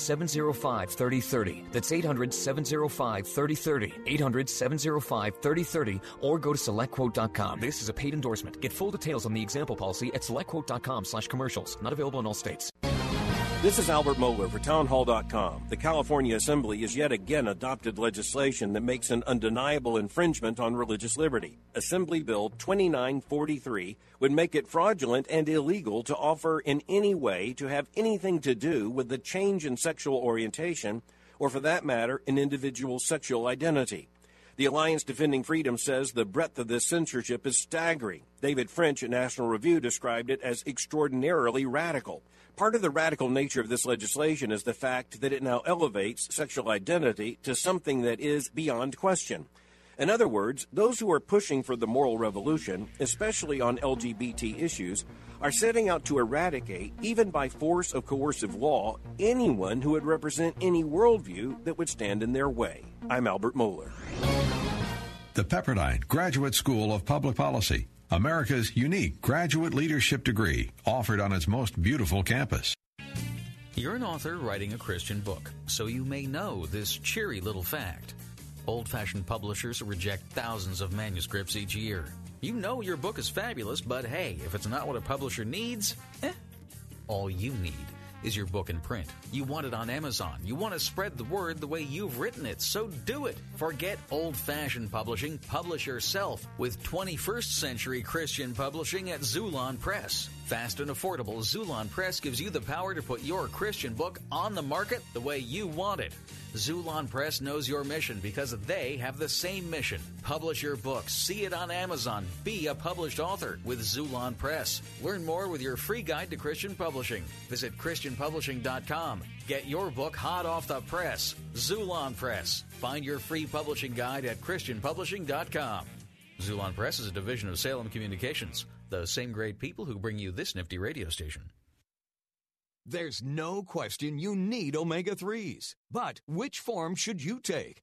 705 3030. That's 800 705 3030. 800 705 3030 or go to selectquote.com. This is a paid endorsement. Get full details on the example policy at selectquote.com slash commercials. Not available in all states. This is Albert Mohler for Townhall.com. The California Assembly has yet again adopted legislation that makes an undeniable infringement on religious liberty. Assembly Bill 2943 would make it fraudulent and illegal to offer in any way to have anything to do with the change in sexual orientation, or for that matter, an individual's sexual identity. The Alliance Defending Freedom says the breadth of this censorship is staggering. David French at National Review described it as extraordinarily radical. Part of the radical nature of this legislation is the fact that it now elevates sexual identity to something that is beyond question. In other words, those who are pushing for the moral revolution, especially on LGBT issues, are setting out to eradicate, even by force of coercive law, anyone who would represent any worldview that would stand in their way. I'm Albert Mohler. The Pepperdine Graduate School of Public Policy America's unique graduate leadership degree offered on its most beautiful campus. You're an author writing a Christian book, so you may know this cheery little fact. Old fashioned publishers reject thousands of manuscripts each year. You know your book is fabulous, but hey, if it's not what a publisher needs, eh, all you need is your book in print. You want it on Amazon. You want to spread the word the way you've written it, so do it. Forget old fashioned publishing. Publish yourself with 21st century Christian publishing at Xulon Press. Fast and affordable, Xulon Press gives you the power to put your Christian book on the market the way you want it. Xulon Press knows your mission because they have the same mission. Publish your book, see it on Amazon, be a published author with Xulon Press. Learn more with your free guide to Christian publishing. Visit ChristianPublishing.com. Get your book hot off the press. Xulon Press. Find your free publishing guide at ChristianPublishing.com. Xulon Press is a division of Salem Communications, the same great people who bring you this nifty radio station. There's no question you need omega 3s. But which form should you take?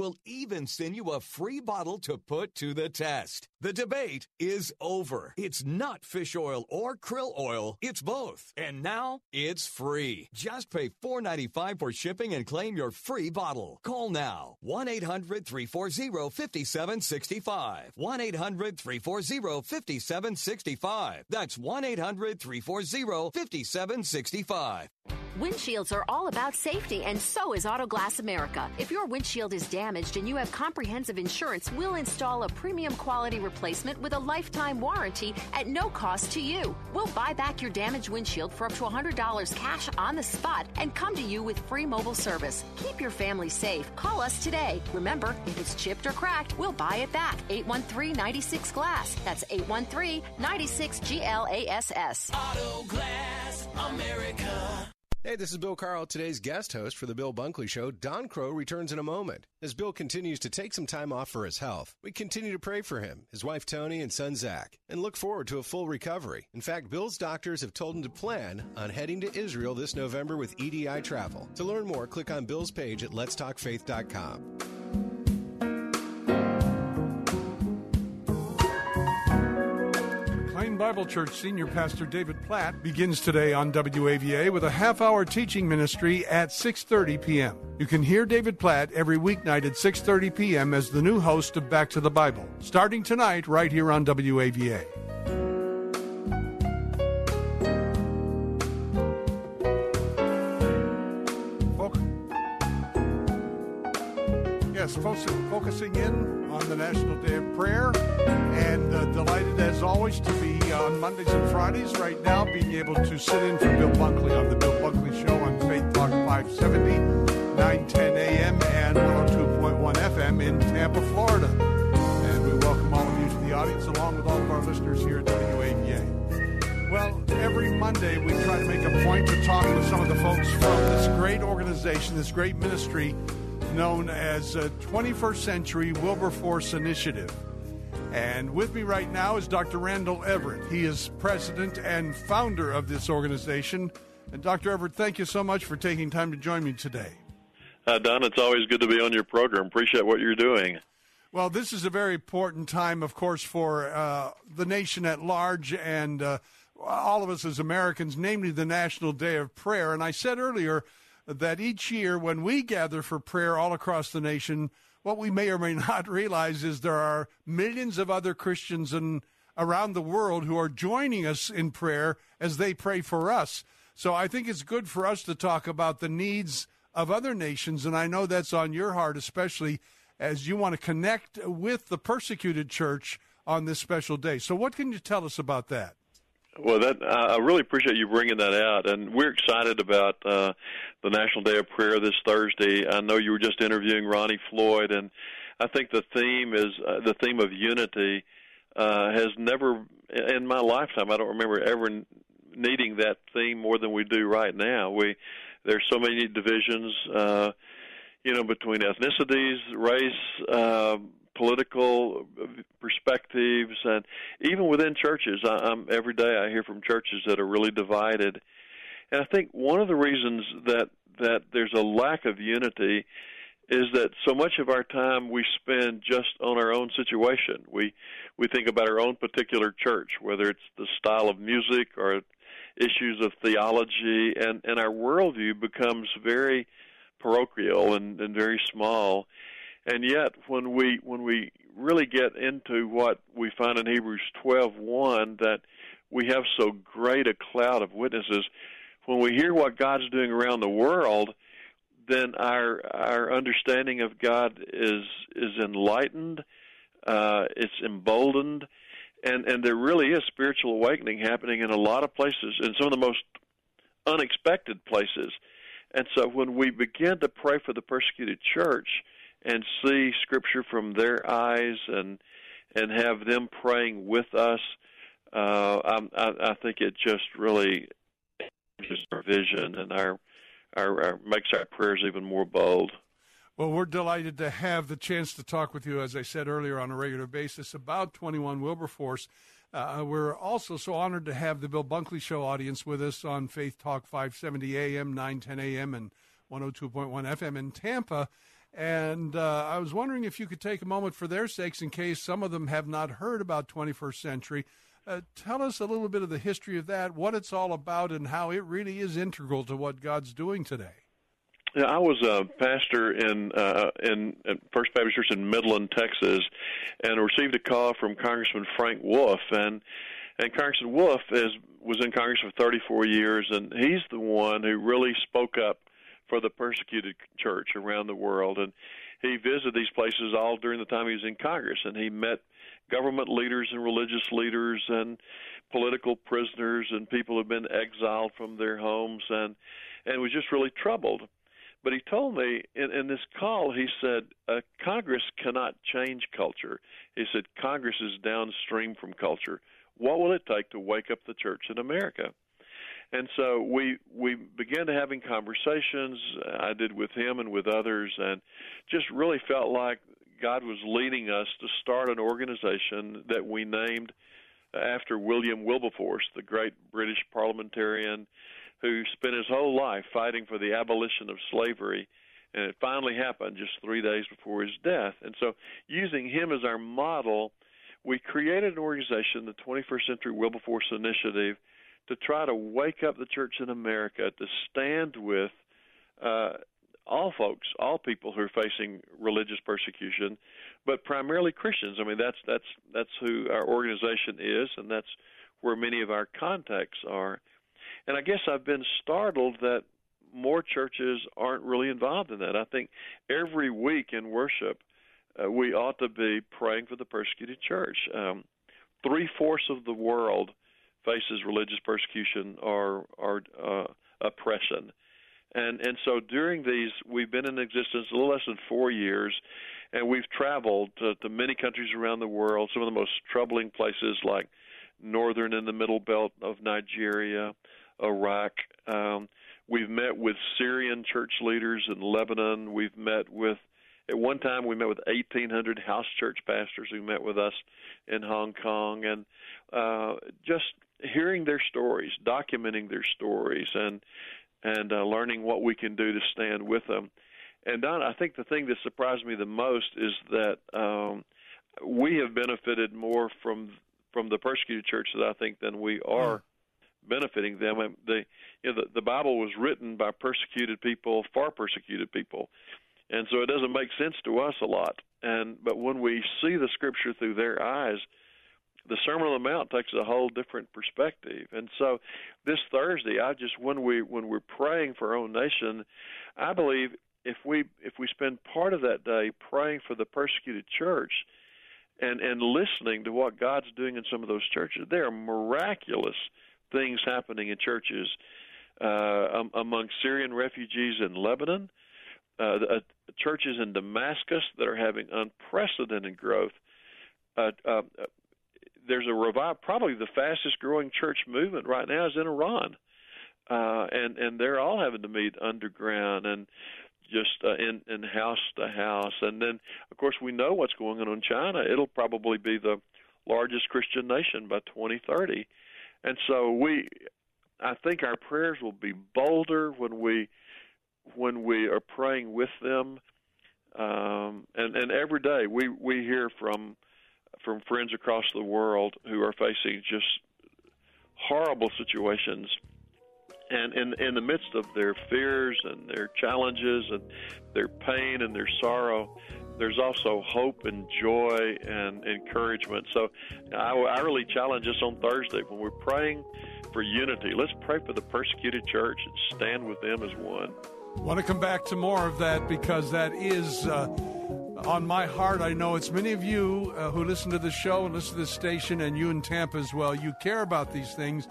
We'll even send you a free bottle to put to the test. The debate is over. It's not fish oil or krill oil, it's both. And now it's free. Just pay $4.95 for shipping and claim your free bottle. Call now 1 800 340 5765. 1 800 340 5765. That's 1 800 340 5765. Windshields are all about safety, and so is Autoglass America. If your windshield is damaged and you have comprehensive insurance, we'll install a premium quality replacement with a lifetime warranty at no cost to you. We'll buy back your damaged windshield for up to $100 cash on the spot and come to you with free mobile service. Keep your family safe. Call us today. Remember, if it's chipped or cracked, we'll buy it back. 813 96 Glass. That's 813 96 GLASS. Autoglass America. Hey, this is Bill Carl, today's guest host for The Bill Bunkley Show. Don Kroah returns in a moment. As Bill continues to take some time off for his health, we continue to pray for him, his wife Tony, and son Zach, and look forward to a full recovery. In fact, Bill's doctors have told him to plan on heading to Israel this November with EDI Travel. To learn more, click on Bill's page at letstalkfaith.com. Bible Church Senior Pastor David Platt begins today on WAVA with a half-hour teaching ministry at 6:30 p.m. You can hear David Platt every weeknight at 6:30 p.m. as the new host of Back to the Bible, starting tonight right here on WAVA. Yes, focusing in on the National Day of Prayer, and uh, delighted as always to be on Mondays and Fridays right now, being able to sit in for Bill Bunkley on the Bill Bunkley Show on Faith Talk 570, 910 a.m. and 102.1 FM in Tampa, Florida. And we welcome all of you to the audience, along with all of our listeners here at WAVA. Well, every Monday we try to make a point to talk with some of the folks from this great organization, this great ministry known as uh, 21st Century Wilberforce Initiative. And with me right now is Dr. Randall Everett. He is president and founder of this organization. And Dr. Everett, thank you so much for taking time to join me today. Uh, Don, it's always good to be on your program. Appreciate what you're doing. Well, this is a very important time, of course, for uh, the nation at large and uh, all of us as Americans, namely the National Day of Prayer. And I said earlier, that each year when we gather for prayer all across the nation, what we may or may not realize is there are millions of other Christians in, around the world who are joining us in prayer as they pray for us. So I think it's good for us to talk about the needs of other nations, and I know that's on your heart, especially as you want to connect with the persecuted church on this special day. So, what can you tell us about that? Well, that I really appreciate you bringing that out, and we're excited about uh, the National Day of Prayer this Thursday. I know you were just interviewing Ronnie Floyd, and I think the theme is uh, the theme of unity uh, has never in my lifetime. I don't remember ever needing that theme more than we do right now. We there's so many divisions, uh, you know, between ethnicities, race. Uh, political uh, perspectives, and even within churches. I, I'm every day I hear from churches that are really divided, and I think one of the reasons that that there's a lack of unity is that so much of our time we spend just on our own situation. We we think about our own particular church, whether it's the style of music or issues of theology, and and our worldview becomes very parochial and, and very small and yet when we when we really get into what we find in Hebrews 12:1 that we have so great a cloud of witnesses when we hear what God's doing around the world then our our understanding of God is is enlightened uh it's emboldened and and there really is spiritual awakening happening in a lot of places in some of the most unexpected places. And so when we begin to pray for the persecuted church and see Scripture from their eyes and and have them praying with us. Uh, I, I think it just really changes our vision and our, our, our makes our prayers even more bold. Well, we're delighted to have the chance to talk with you, as I said earlier, on a regular basis about 21 Wilberforce. Uh, we're also so honored to have the Bill Bunkley Show audience with us on Faith Talk 570 AM, 910 AM, and 102.1 FM in Tampa. And uh, I was wondering if you could take a moment for their sakes, in case some of them have not heard about 21st Century. Uh, tell us a little bit of the history of that, what it's all about, and how it really is integral to what God's doing today. Yeah, I was a pastor in uh, in First Baptist Church in Midland, Texas, and received a call from Congressman Frank Wolf, and and Congressman Wolf is was in Congress for 34 years, and he's the one who really spoke up for the persecuted church around the world, and he visited these places all during the time he was in Congress, and he met government leaders and religious leaders and political prisoners and people who've been exiled from their homes, and and was just really troubled but he told me in, in this call, he said, uh, Congress cannot change culture. He said, Congress is downstream from culture. What will it take to wake up the church in America? And so we we began to having conversations. Uh, I did with him and with others, and just really felt like God was leading us to start an organization that we named after William Wilberforce, the great British parliamentarian who spent his whole life fighting for the abolition of slavery, and it finally happened just three days before his death. And so, using him as our model, we created an organization, the 21st Century Wilberforce Initiative, to try to wake up the church in America to stand with uh, all folks, all people who are facing religious persecution, but primarily Christians. I mean, that's that's that's who our organization is, and that's where many of our contacts are. And I guess I've been startled that more churches aren't really involved in that. I think every week in worship, uh, we ought to be praying for the persecuted church. Um, Three fourths of the world faces religious persecution or or uh, oppression, and and so during these, we've been in existence a little less than four years, and we've traveled to, to many countries around the world. Some of the most troubling places like northern and the middle belt of Nigeria, Iraq. Um, we've met with Syrian church leaders in Lebanon. We've met with, at one time, we met with 1,800 house church pastors who met with us in Hong Kong, and uh, just hearing their stories, documenting their stories, and and uh, learning what we can do to stand with them. And Don, I think the thing that surprised me the most is that um, we have benefited more from from the persecuted churches, I think than we are benefiting them. And the you know the, the Bible was written by persecuted people for persecuted people, and so it doesn't make sense to us a lot. And but when we see the Scripture through their eyes, the Sermon on the Mount takes a whole different perspective. And so this Thursday, I just when we when we're praying for our own nation, I believe if we if we spend part of that day praying for the persecuted church and and listening to what God's doing in some of those churches, there are miraculous things happening in churches uh, among Syrian refugees in Lebanon, uh, uh, churches in Damascus that are having unprecedented growth. Uh, uh, there's a revive. Probably the fastest growing church movement right now is in Iran, uh, and and they're all having to meet underground and just uh, in in house to house. And then, of course, we know what's going on in China. It'll probably be the largest Christian nation by 2030. And so we, I think our prayers will be bolder when we when we are praying with them. Um, and and every day we we hear from from friends across the world who are facing just horrible situations and in in the midst of their fears and their challenges and their pain and their sorrow there's also hope and joy and encouragement. So I, I really challenge us on Thursday when we're praying for unity. Let's pray for the persecuted church and stand with them as one. I want to come back to more of that because that is uh, on my heart. I know it's many of you uh, who listen to the show and listen to this station, and you in Tampa as well. You care about these things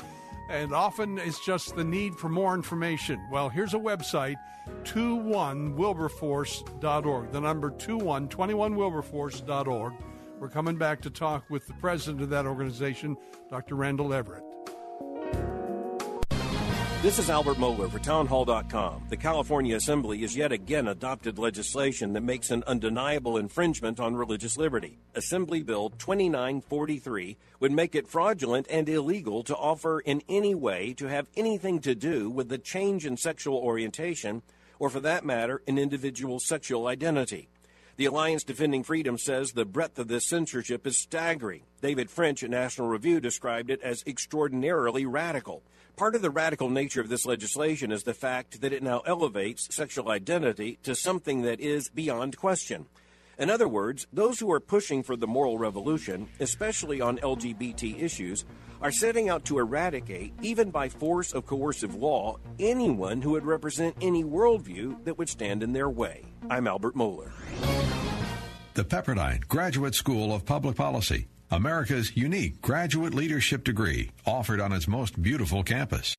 and often it's just the need for more information. Well, here's a website 21wilberforce.org. The number 21 21wilberforce.org. We're coming back to talk with the president of that organization, Dr. Randall Everett. This is Albert Mohler for Townhall.com. The California Assembly has yet again adopted legislation that makes an undeniable infringement on religious liberty. Assembly Bill 2943 would make it fraudulent and illegal to offer in any way to have anything to do with the change in sexual orientation or for that matter, an individual's sexual identity. The Alliance Defending Freedom says the breadth of this censorship is staggering. David French at National Review described it as extraordinarily radical. Part of the radical nature of this legislation is the fact that it now elevates sexual identity to something that is beyond question. In other words, those who are pushing for the moral revolution, especially on LGBT issues, are setting out to eradicate, even by force of coercive law, anyone who would represent any worldview that would stand in their way. I'm Albert Mohler. The Pepperdine Graduate School of Public Policy, America's unique graduate leadership degree, offered on its most beautiful campus.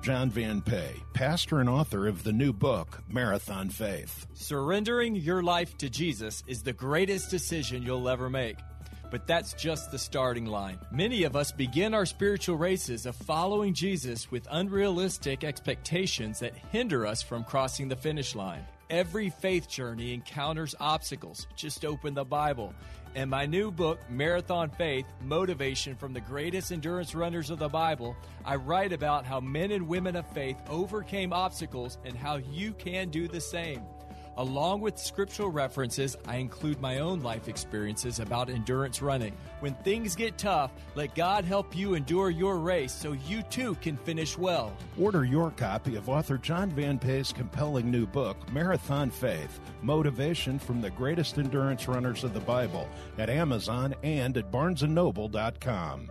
John Van Pay, pastor and author of the new book, Marathon Faith. Surrendering your life to Jesus is the greatest decision you'll ever make. But that's just the starting line. Many of us begin our spiritual races of following Jesus with unrealistic expectations that hinder us from crossing the finish line. Every faith journey encounters obstacles. Just open the Bible. In my new book, Marathon Faith Motivation from the Greatest Endurance Runners of the Bible, I write about how men and women of faith overcame obstacles and how you can do the same. Along with scriptural references, I include my own life experiences about endurance running. When things get tough, let God help you endure your race so you too can finish well. Order your copy of author John Van Pay's compelling new book, Marathon Faith Motivation from the Greatest Endurance Runners of the Bible, at Amazon and at barnesandnoble.com.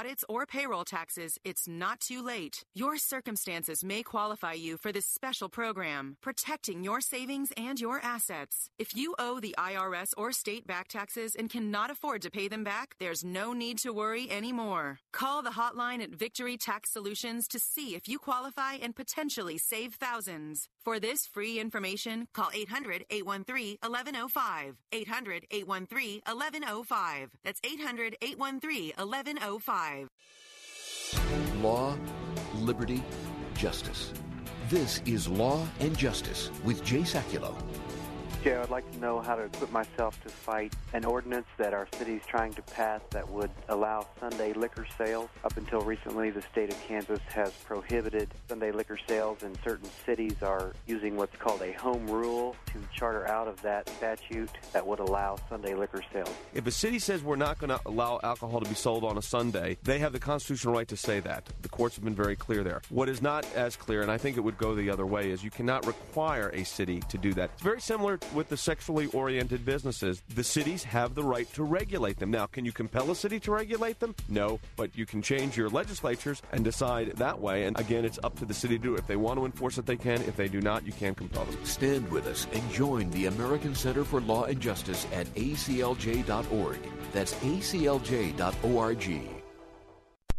audits, or payroll taxes, it's not too late. Your circumstances may qualify you for this special program, protecting your savings and your assets. If you owe the IRS or state back taxes and cannot afford to pay them back, there's no need to worry anymore. Call the hotline at Victory Tax Solutions to see if you qualify and potentially save thousands. For this free information, call 800 813 1105. 800 813 1105. That's 800 813 1105. Law, liberty, justice. This is Law and Justice with Jay Sekulow. Jay, I'd like to know how to equip myself to fight an ordinance that our city is trying to pass that would allow Sunday liquor sales. Up until recently, the state of Kansas has prohibited Sunday liquor sales, and certain cities are using what's called a home rule to charter out of that statute that would allow Sunday liquor sales. If a city says we're not going to allow alcohol to be sold on a Sunday, they have the constitutional right to say that. The courts have been very clear there. What is not as clear, and I think it would go the other way, is you cannot require a city to do that. It's very similar with the sexually oriented businesses. The cities have the right to regulate them. Now, can you compel a city to regulate them? No, but you can change your legislatures and decide that way. And again, it's up to the city to do it. If they want to enforce it, they can. If they do not, you can't compel them. Stand with us and join the American Center for Law and Justice at aclj.org. That's aclj.org.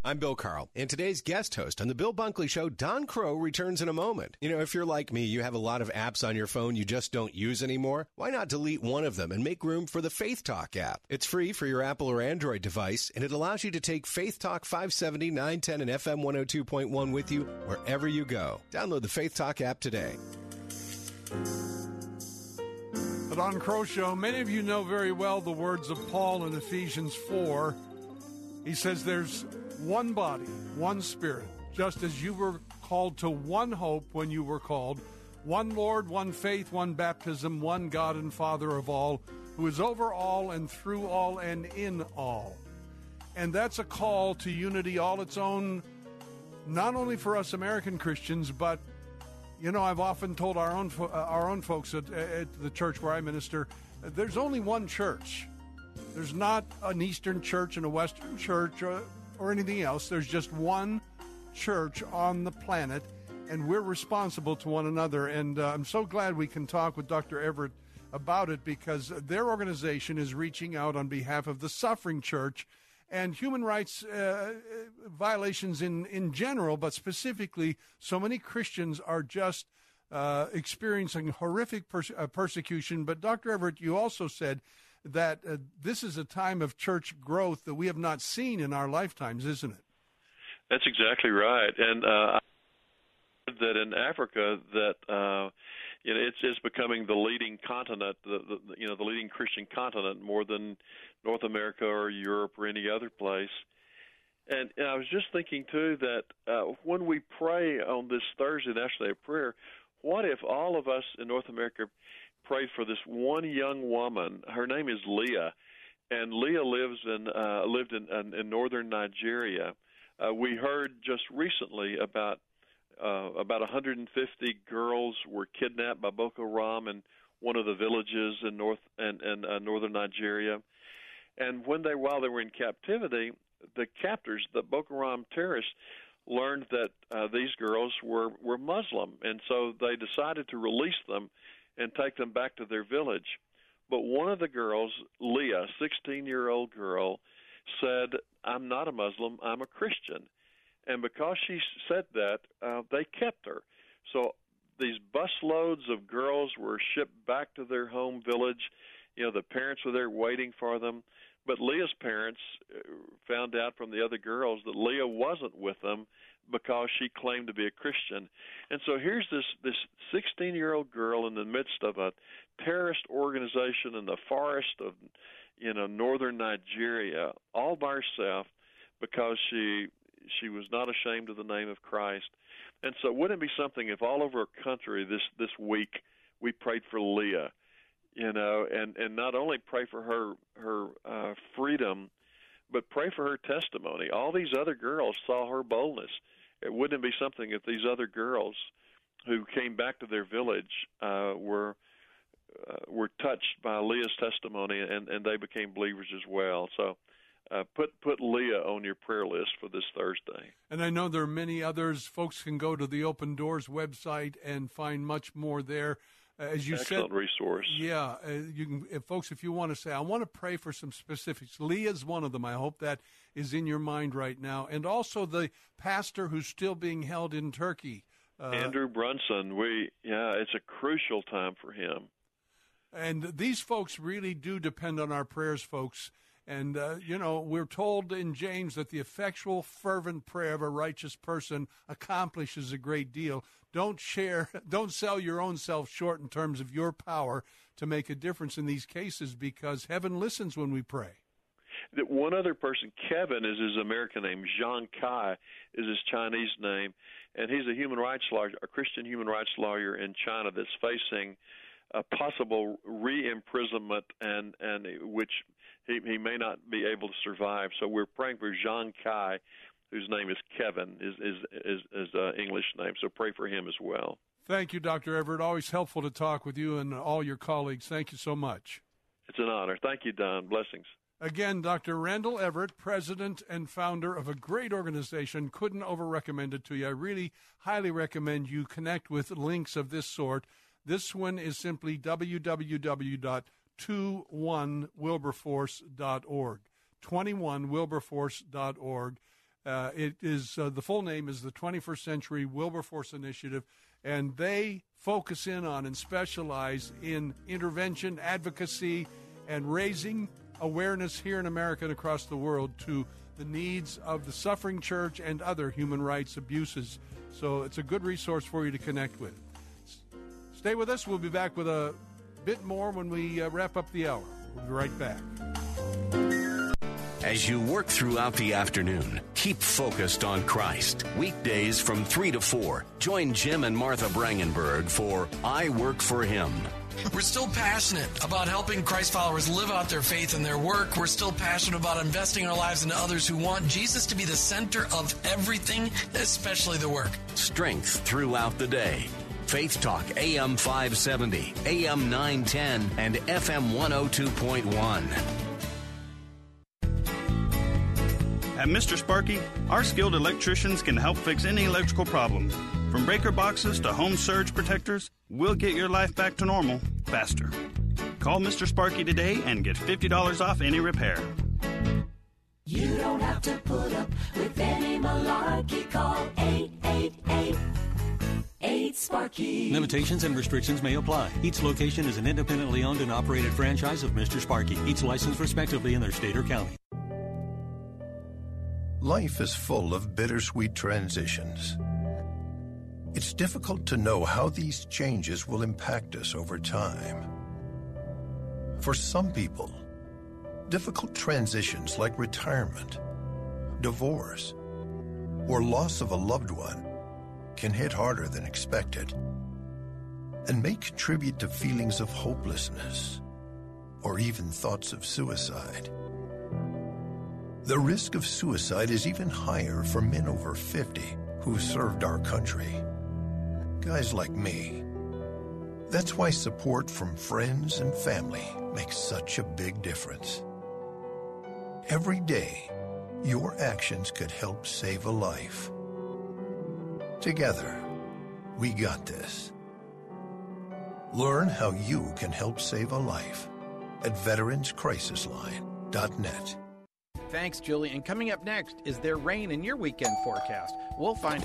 I'm Bill Carl, and today's guest host on The Bill Bunkley Show, Don Kroah, returns in a moment. You know, if you're like me, you have a lot of apps on your phone you just don't use anymore. Why not delete one of them and make room for the Faith Talk app? It's free for your Apple or Android device, and it allows you to take Faith Talk 570, 910, and FM 102.1 with you wherever you go. Download the Faith Talk app today. The Don Kroah Show, many of you know very well the words of Paul in Ephesians 4. He says there's one body, one spirit, just as you were called to one hope when you were called, one Lord, one faith, one baptism, one God and Father of all, who is over all and through all and in all. And that's a call to unity all its own, not only for us American Christians, but you know, I've often told our own uh, our own folks at, at the church where I minister, there's only one church. There's not an Eastern church and a Western church or, anything else. There's just one church on the planet, and we're responsible to one another. And uh, I'm so glad we can talk with Dr. Everett about it because their organization is reaching out on behalf of the suffering church and human rights uh, violations in, in general, but specifically, so many Christians are just uh, experiencing horrific pers- uh, persecution. But, Dr. Everett, you also said that uh, this is a time of church growth that we have not seen in our lifetimes, isn't it? That's exactly right. And uh, that in Africa, that uh, you know, it's it's becoming the leading continent, the, the you know the leading Christian continent more than North America or Europe or any other place. And, and I was just thinking too that uh, when we pray on this Thursday National Day of Prayer, what if all of us in North America prayed for this one young woman? Her name is Leah, and Leah lives in uh, lived in, in, in northern Nigeria. Uh, we heard just recently about uh, about 150 girls were kidnapped by Boko Haram in one of the villages in north and, and uh, northern Nigeria. And when they, while they were in captivity, the captors, the Boko Haram terrorists, learned that uh, these girls were were Muslim, and so they decided to release them and take them back to their village. But one of the girls, Leah, 16 year old girl, said, "I'm not a Muslim. I'm a Christian." And because she said that, uh, they kept her. So these busloads of girls were shipped back to their home village. You know, the parents were there waiting for them. But Leah's parents uh, found out from the other girls that Leah wasn't with them because she claimed to be a Christian. And so here's this this 16-year-old girl in the midst of a terrorist organization in the forest of you know northern Nigeria all by herself because she she was not ashamed of the name of Christ. And so wouldn't it be something if all over our country this this week we prayed for Leah, you know, and and not only pray for her her uh, freedom, but pray for her testimony. All these other girls saw her boldness. It wouldn't be something if these other girls who came back to their village uh, were uh, were touched by Leah's testimony and and they became believers as well. So uh, put put Leah on your prayer list for this Thursday. And I know there are many others. Folks can go to the Open Doors website and find much more there. As you Excellent said, resource. Yeah, uh, you can, if folks, if you want to say, I want to pray for some specifics. Lee is one of them. I hope that is in your mind right now, and also the pastor who's still being held in Turkey. Uh, Andrew Brunson. We yeah, it's a crucial time for him. And these folks really do depend on our prayers, folks. And, uh, you know, we're told in James that the effectual, fervent prayer of a righteous person accomplishes a great deal. Don't share, don't sell your own self short in terms of your power to make a difference in these cases because heaven listens when we pray. That One other person, Kevin, is his American name. Zhang Kai is his Chinese name, and he's a human rights lawyer, a Christian human rights lawyer in China that's facing a possible re-imprisonment and and which he he may not be able to survive. So we're praying for Zhang Kai, whose name is Kevin, is is is, is uh, English name. So pray for him as well. Thank you, Dr. Everett. Always helpful to talk with you and all your colleagues. Thank you so much. It's an honor. Thank you, Don. Blessings. Again, Dr. Randall Everett, president and founder of a great organization. Couldn't over recommend it to you. I really highly recommend you connect with links of this sort. This one is simply www.21wilberforce.org. 21wilberforce.org. 21wilberforce.org. Uh, it is uh, the full name is the 21st Century Wilberforce Initiative, and they focus in on and specialize in intervention, advocacy, and raising awareness here in America and across the world to the needs of the suffering church and other human rights abuses. So it's a good resource for you to connect with. Stay with us. We'll be back with a bit more when we uh, wrap up the hour. We'll be right back. As you work throughout the afternoon, keep focused on Christ. Weekdays from 3 to 4, join Jim and Martha Brangenberg for I Work for Him. We're still passionate about helping Christ followers live out their faith in their work. We're still passionate about investing our lives into others who want Jesus to be the center of everything, especially the work. Strength throughout the day. Faith Talk AM 570, AM 910, and FM 102.1. At Mr. Sparky, our skilled electricians can help fix any electrical problem. From breaker boxes to home surge protectors, we'll get your life back to normal faster. Call Mr. Sparky today and get $50 off any repair. You don't have to put up with any malarkey. Call 888 8 Sparky. Limitations and restrictions may apply. Each location is an independently owned and operated franchise of Mr. Sparky, each licensed respectively in their state or county. Life is full of bittersweet transitions. It's difficult to know how these changes will impact us over time. For some people, difficult transitions like retirement, divorce, or loss of a loved one can hit harder than expected and may contribute to feelings of hopelessness or even thoughts of suicide. The risk of suicide is even higher for men over 50 who served our country. Guys like me. That's why support from friends and family makes such a big difference. Every day, your actions could help save a life. Together, we got this. Learn how you can help save a life at veteranscrisisline.net. Thanks, Julie. And coming up next, is there rain in your weekend forecast? We'll find.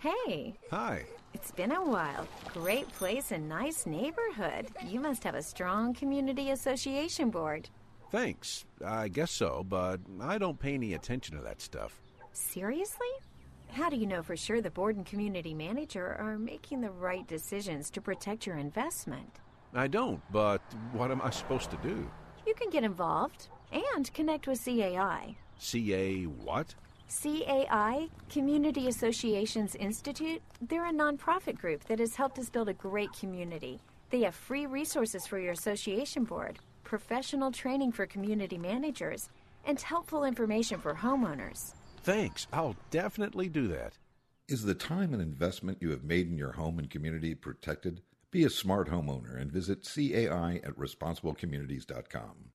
Hey. Hi. It's been a while. Great place and nice neighborhood. You must have a strong community association board. Thanks. I guess so, but I don't pay any attention to that stuff. Seriously? How do you know for sure the board and community manager are making the right decisions to protect your investment? I don't, but what am I supposed to do? You can get involved and connect with CAI. CA what? CAI, Community Associations Institute, they're a nonprofit group that has helped us build a great community. They have free resources for your association board, professional training for community managers, and helpful information for homeowners. Thanks. I'll definitely do that. Is the time and investment you have made in your home and community protected? Be a smart homeowner and visit CAI at responsiblecommunities.com.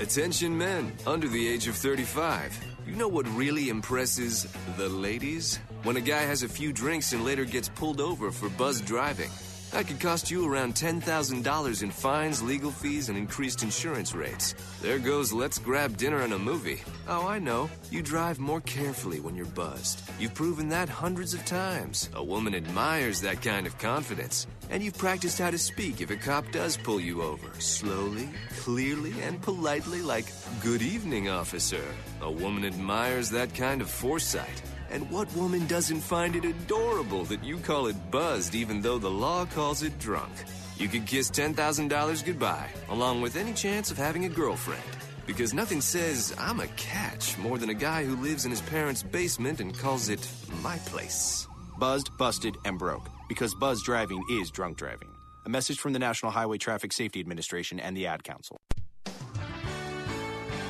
Attention men under the age of 35. You know what really impresses the ladies? When a guy has a few drinks and later gets pulled over for buzz driving. That could cost you around $10,000 in fines, legal fees, and increased insurance rates. There goes let's grab dinner and a movie. Oh, I know. You drive more carefully when you're buzzed. You've proven that hundreds of times. A woman admires that kind of confidence. And you've practiced how to speak if a cop does pull you over. Slowly, clearly, and politely, like, Good evening, officer. A woman admires that kind of foresight. And what woman doesn't find it adorable that you call it buzzed even though the law calls it drunk? You could kiss $10,000 goodbye, along with any chance of having a girlfriend. Because nothing says I'm a catch more than a guy who lives in his parents' basement and calls it my place. Buzzed, busted, and broke. Because buzz driving is drunk driving. A message from the National Highway Traffic Safety Administration and the Ad Council.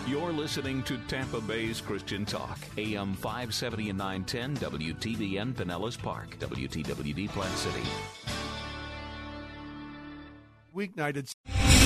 You're listening to Tampa Bay's Christian Talk, AM 570 and 910, WTBN Pinellas Park, WTWD Plant City. Weeknight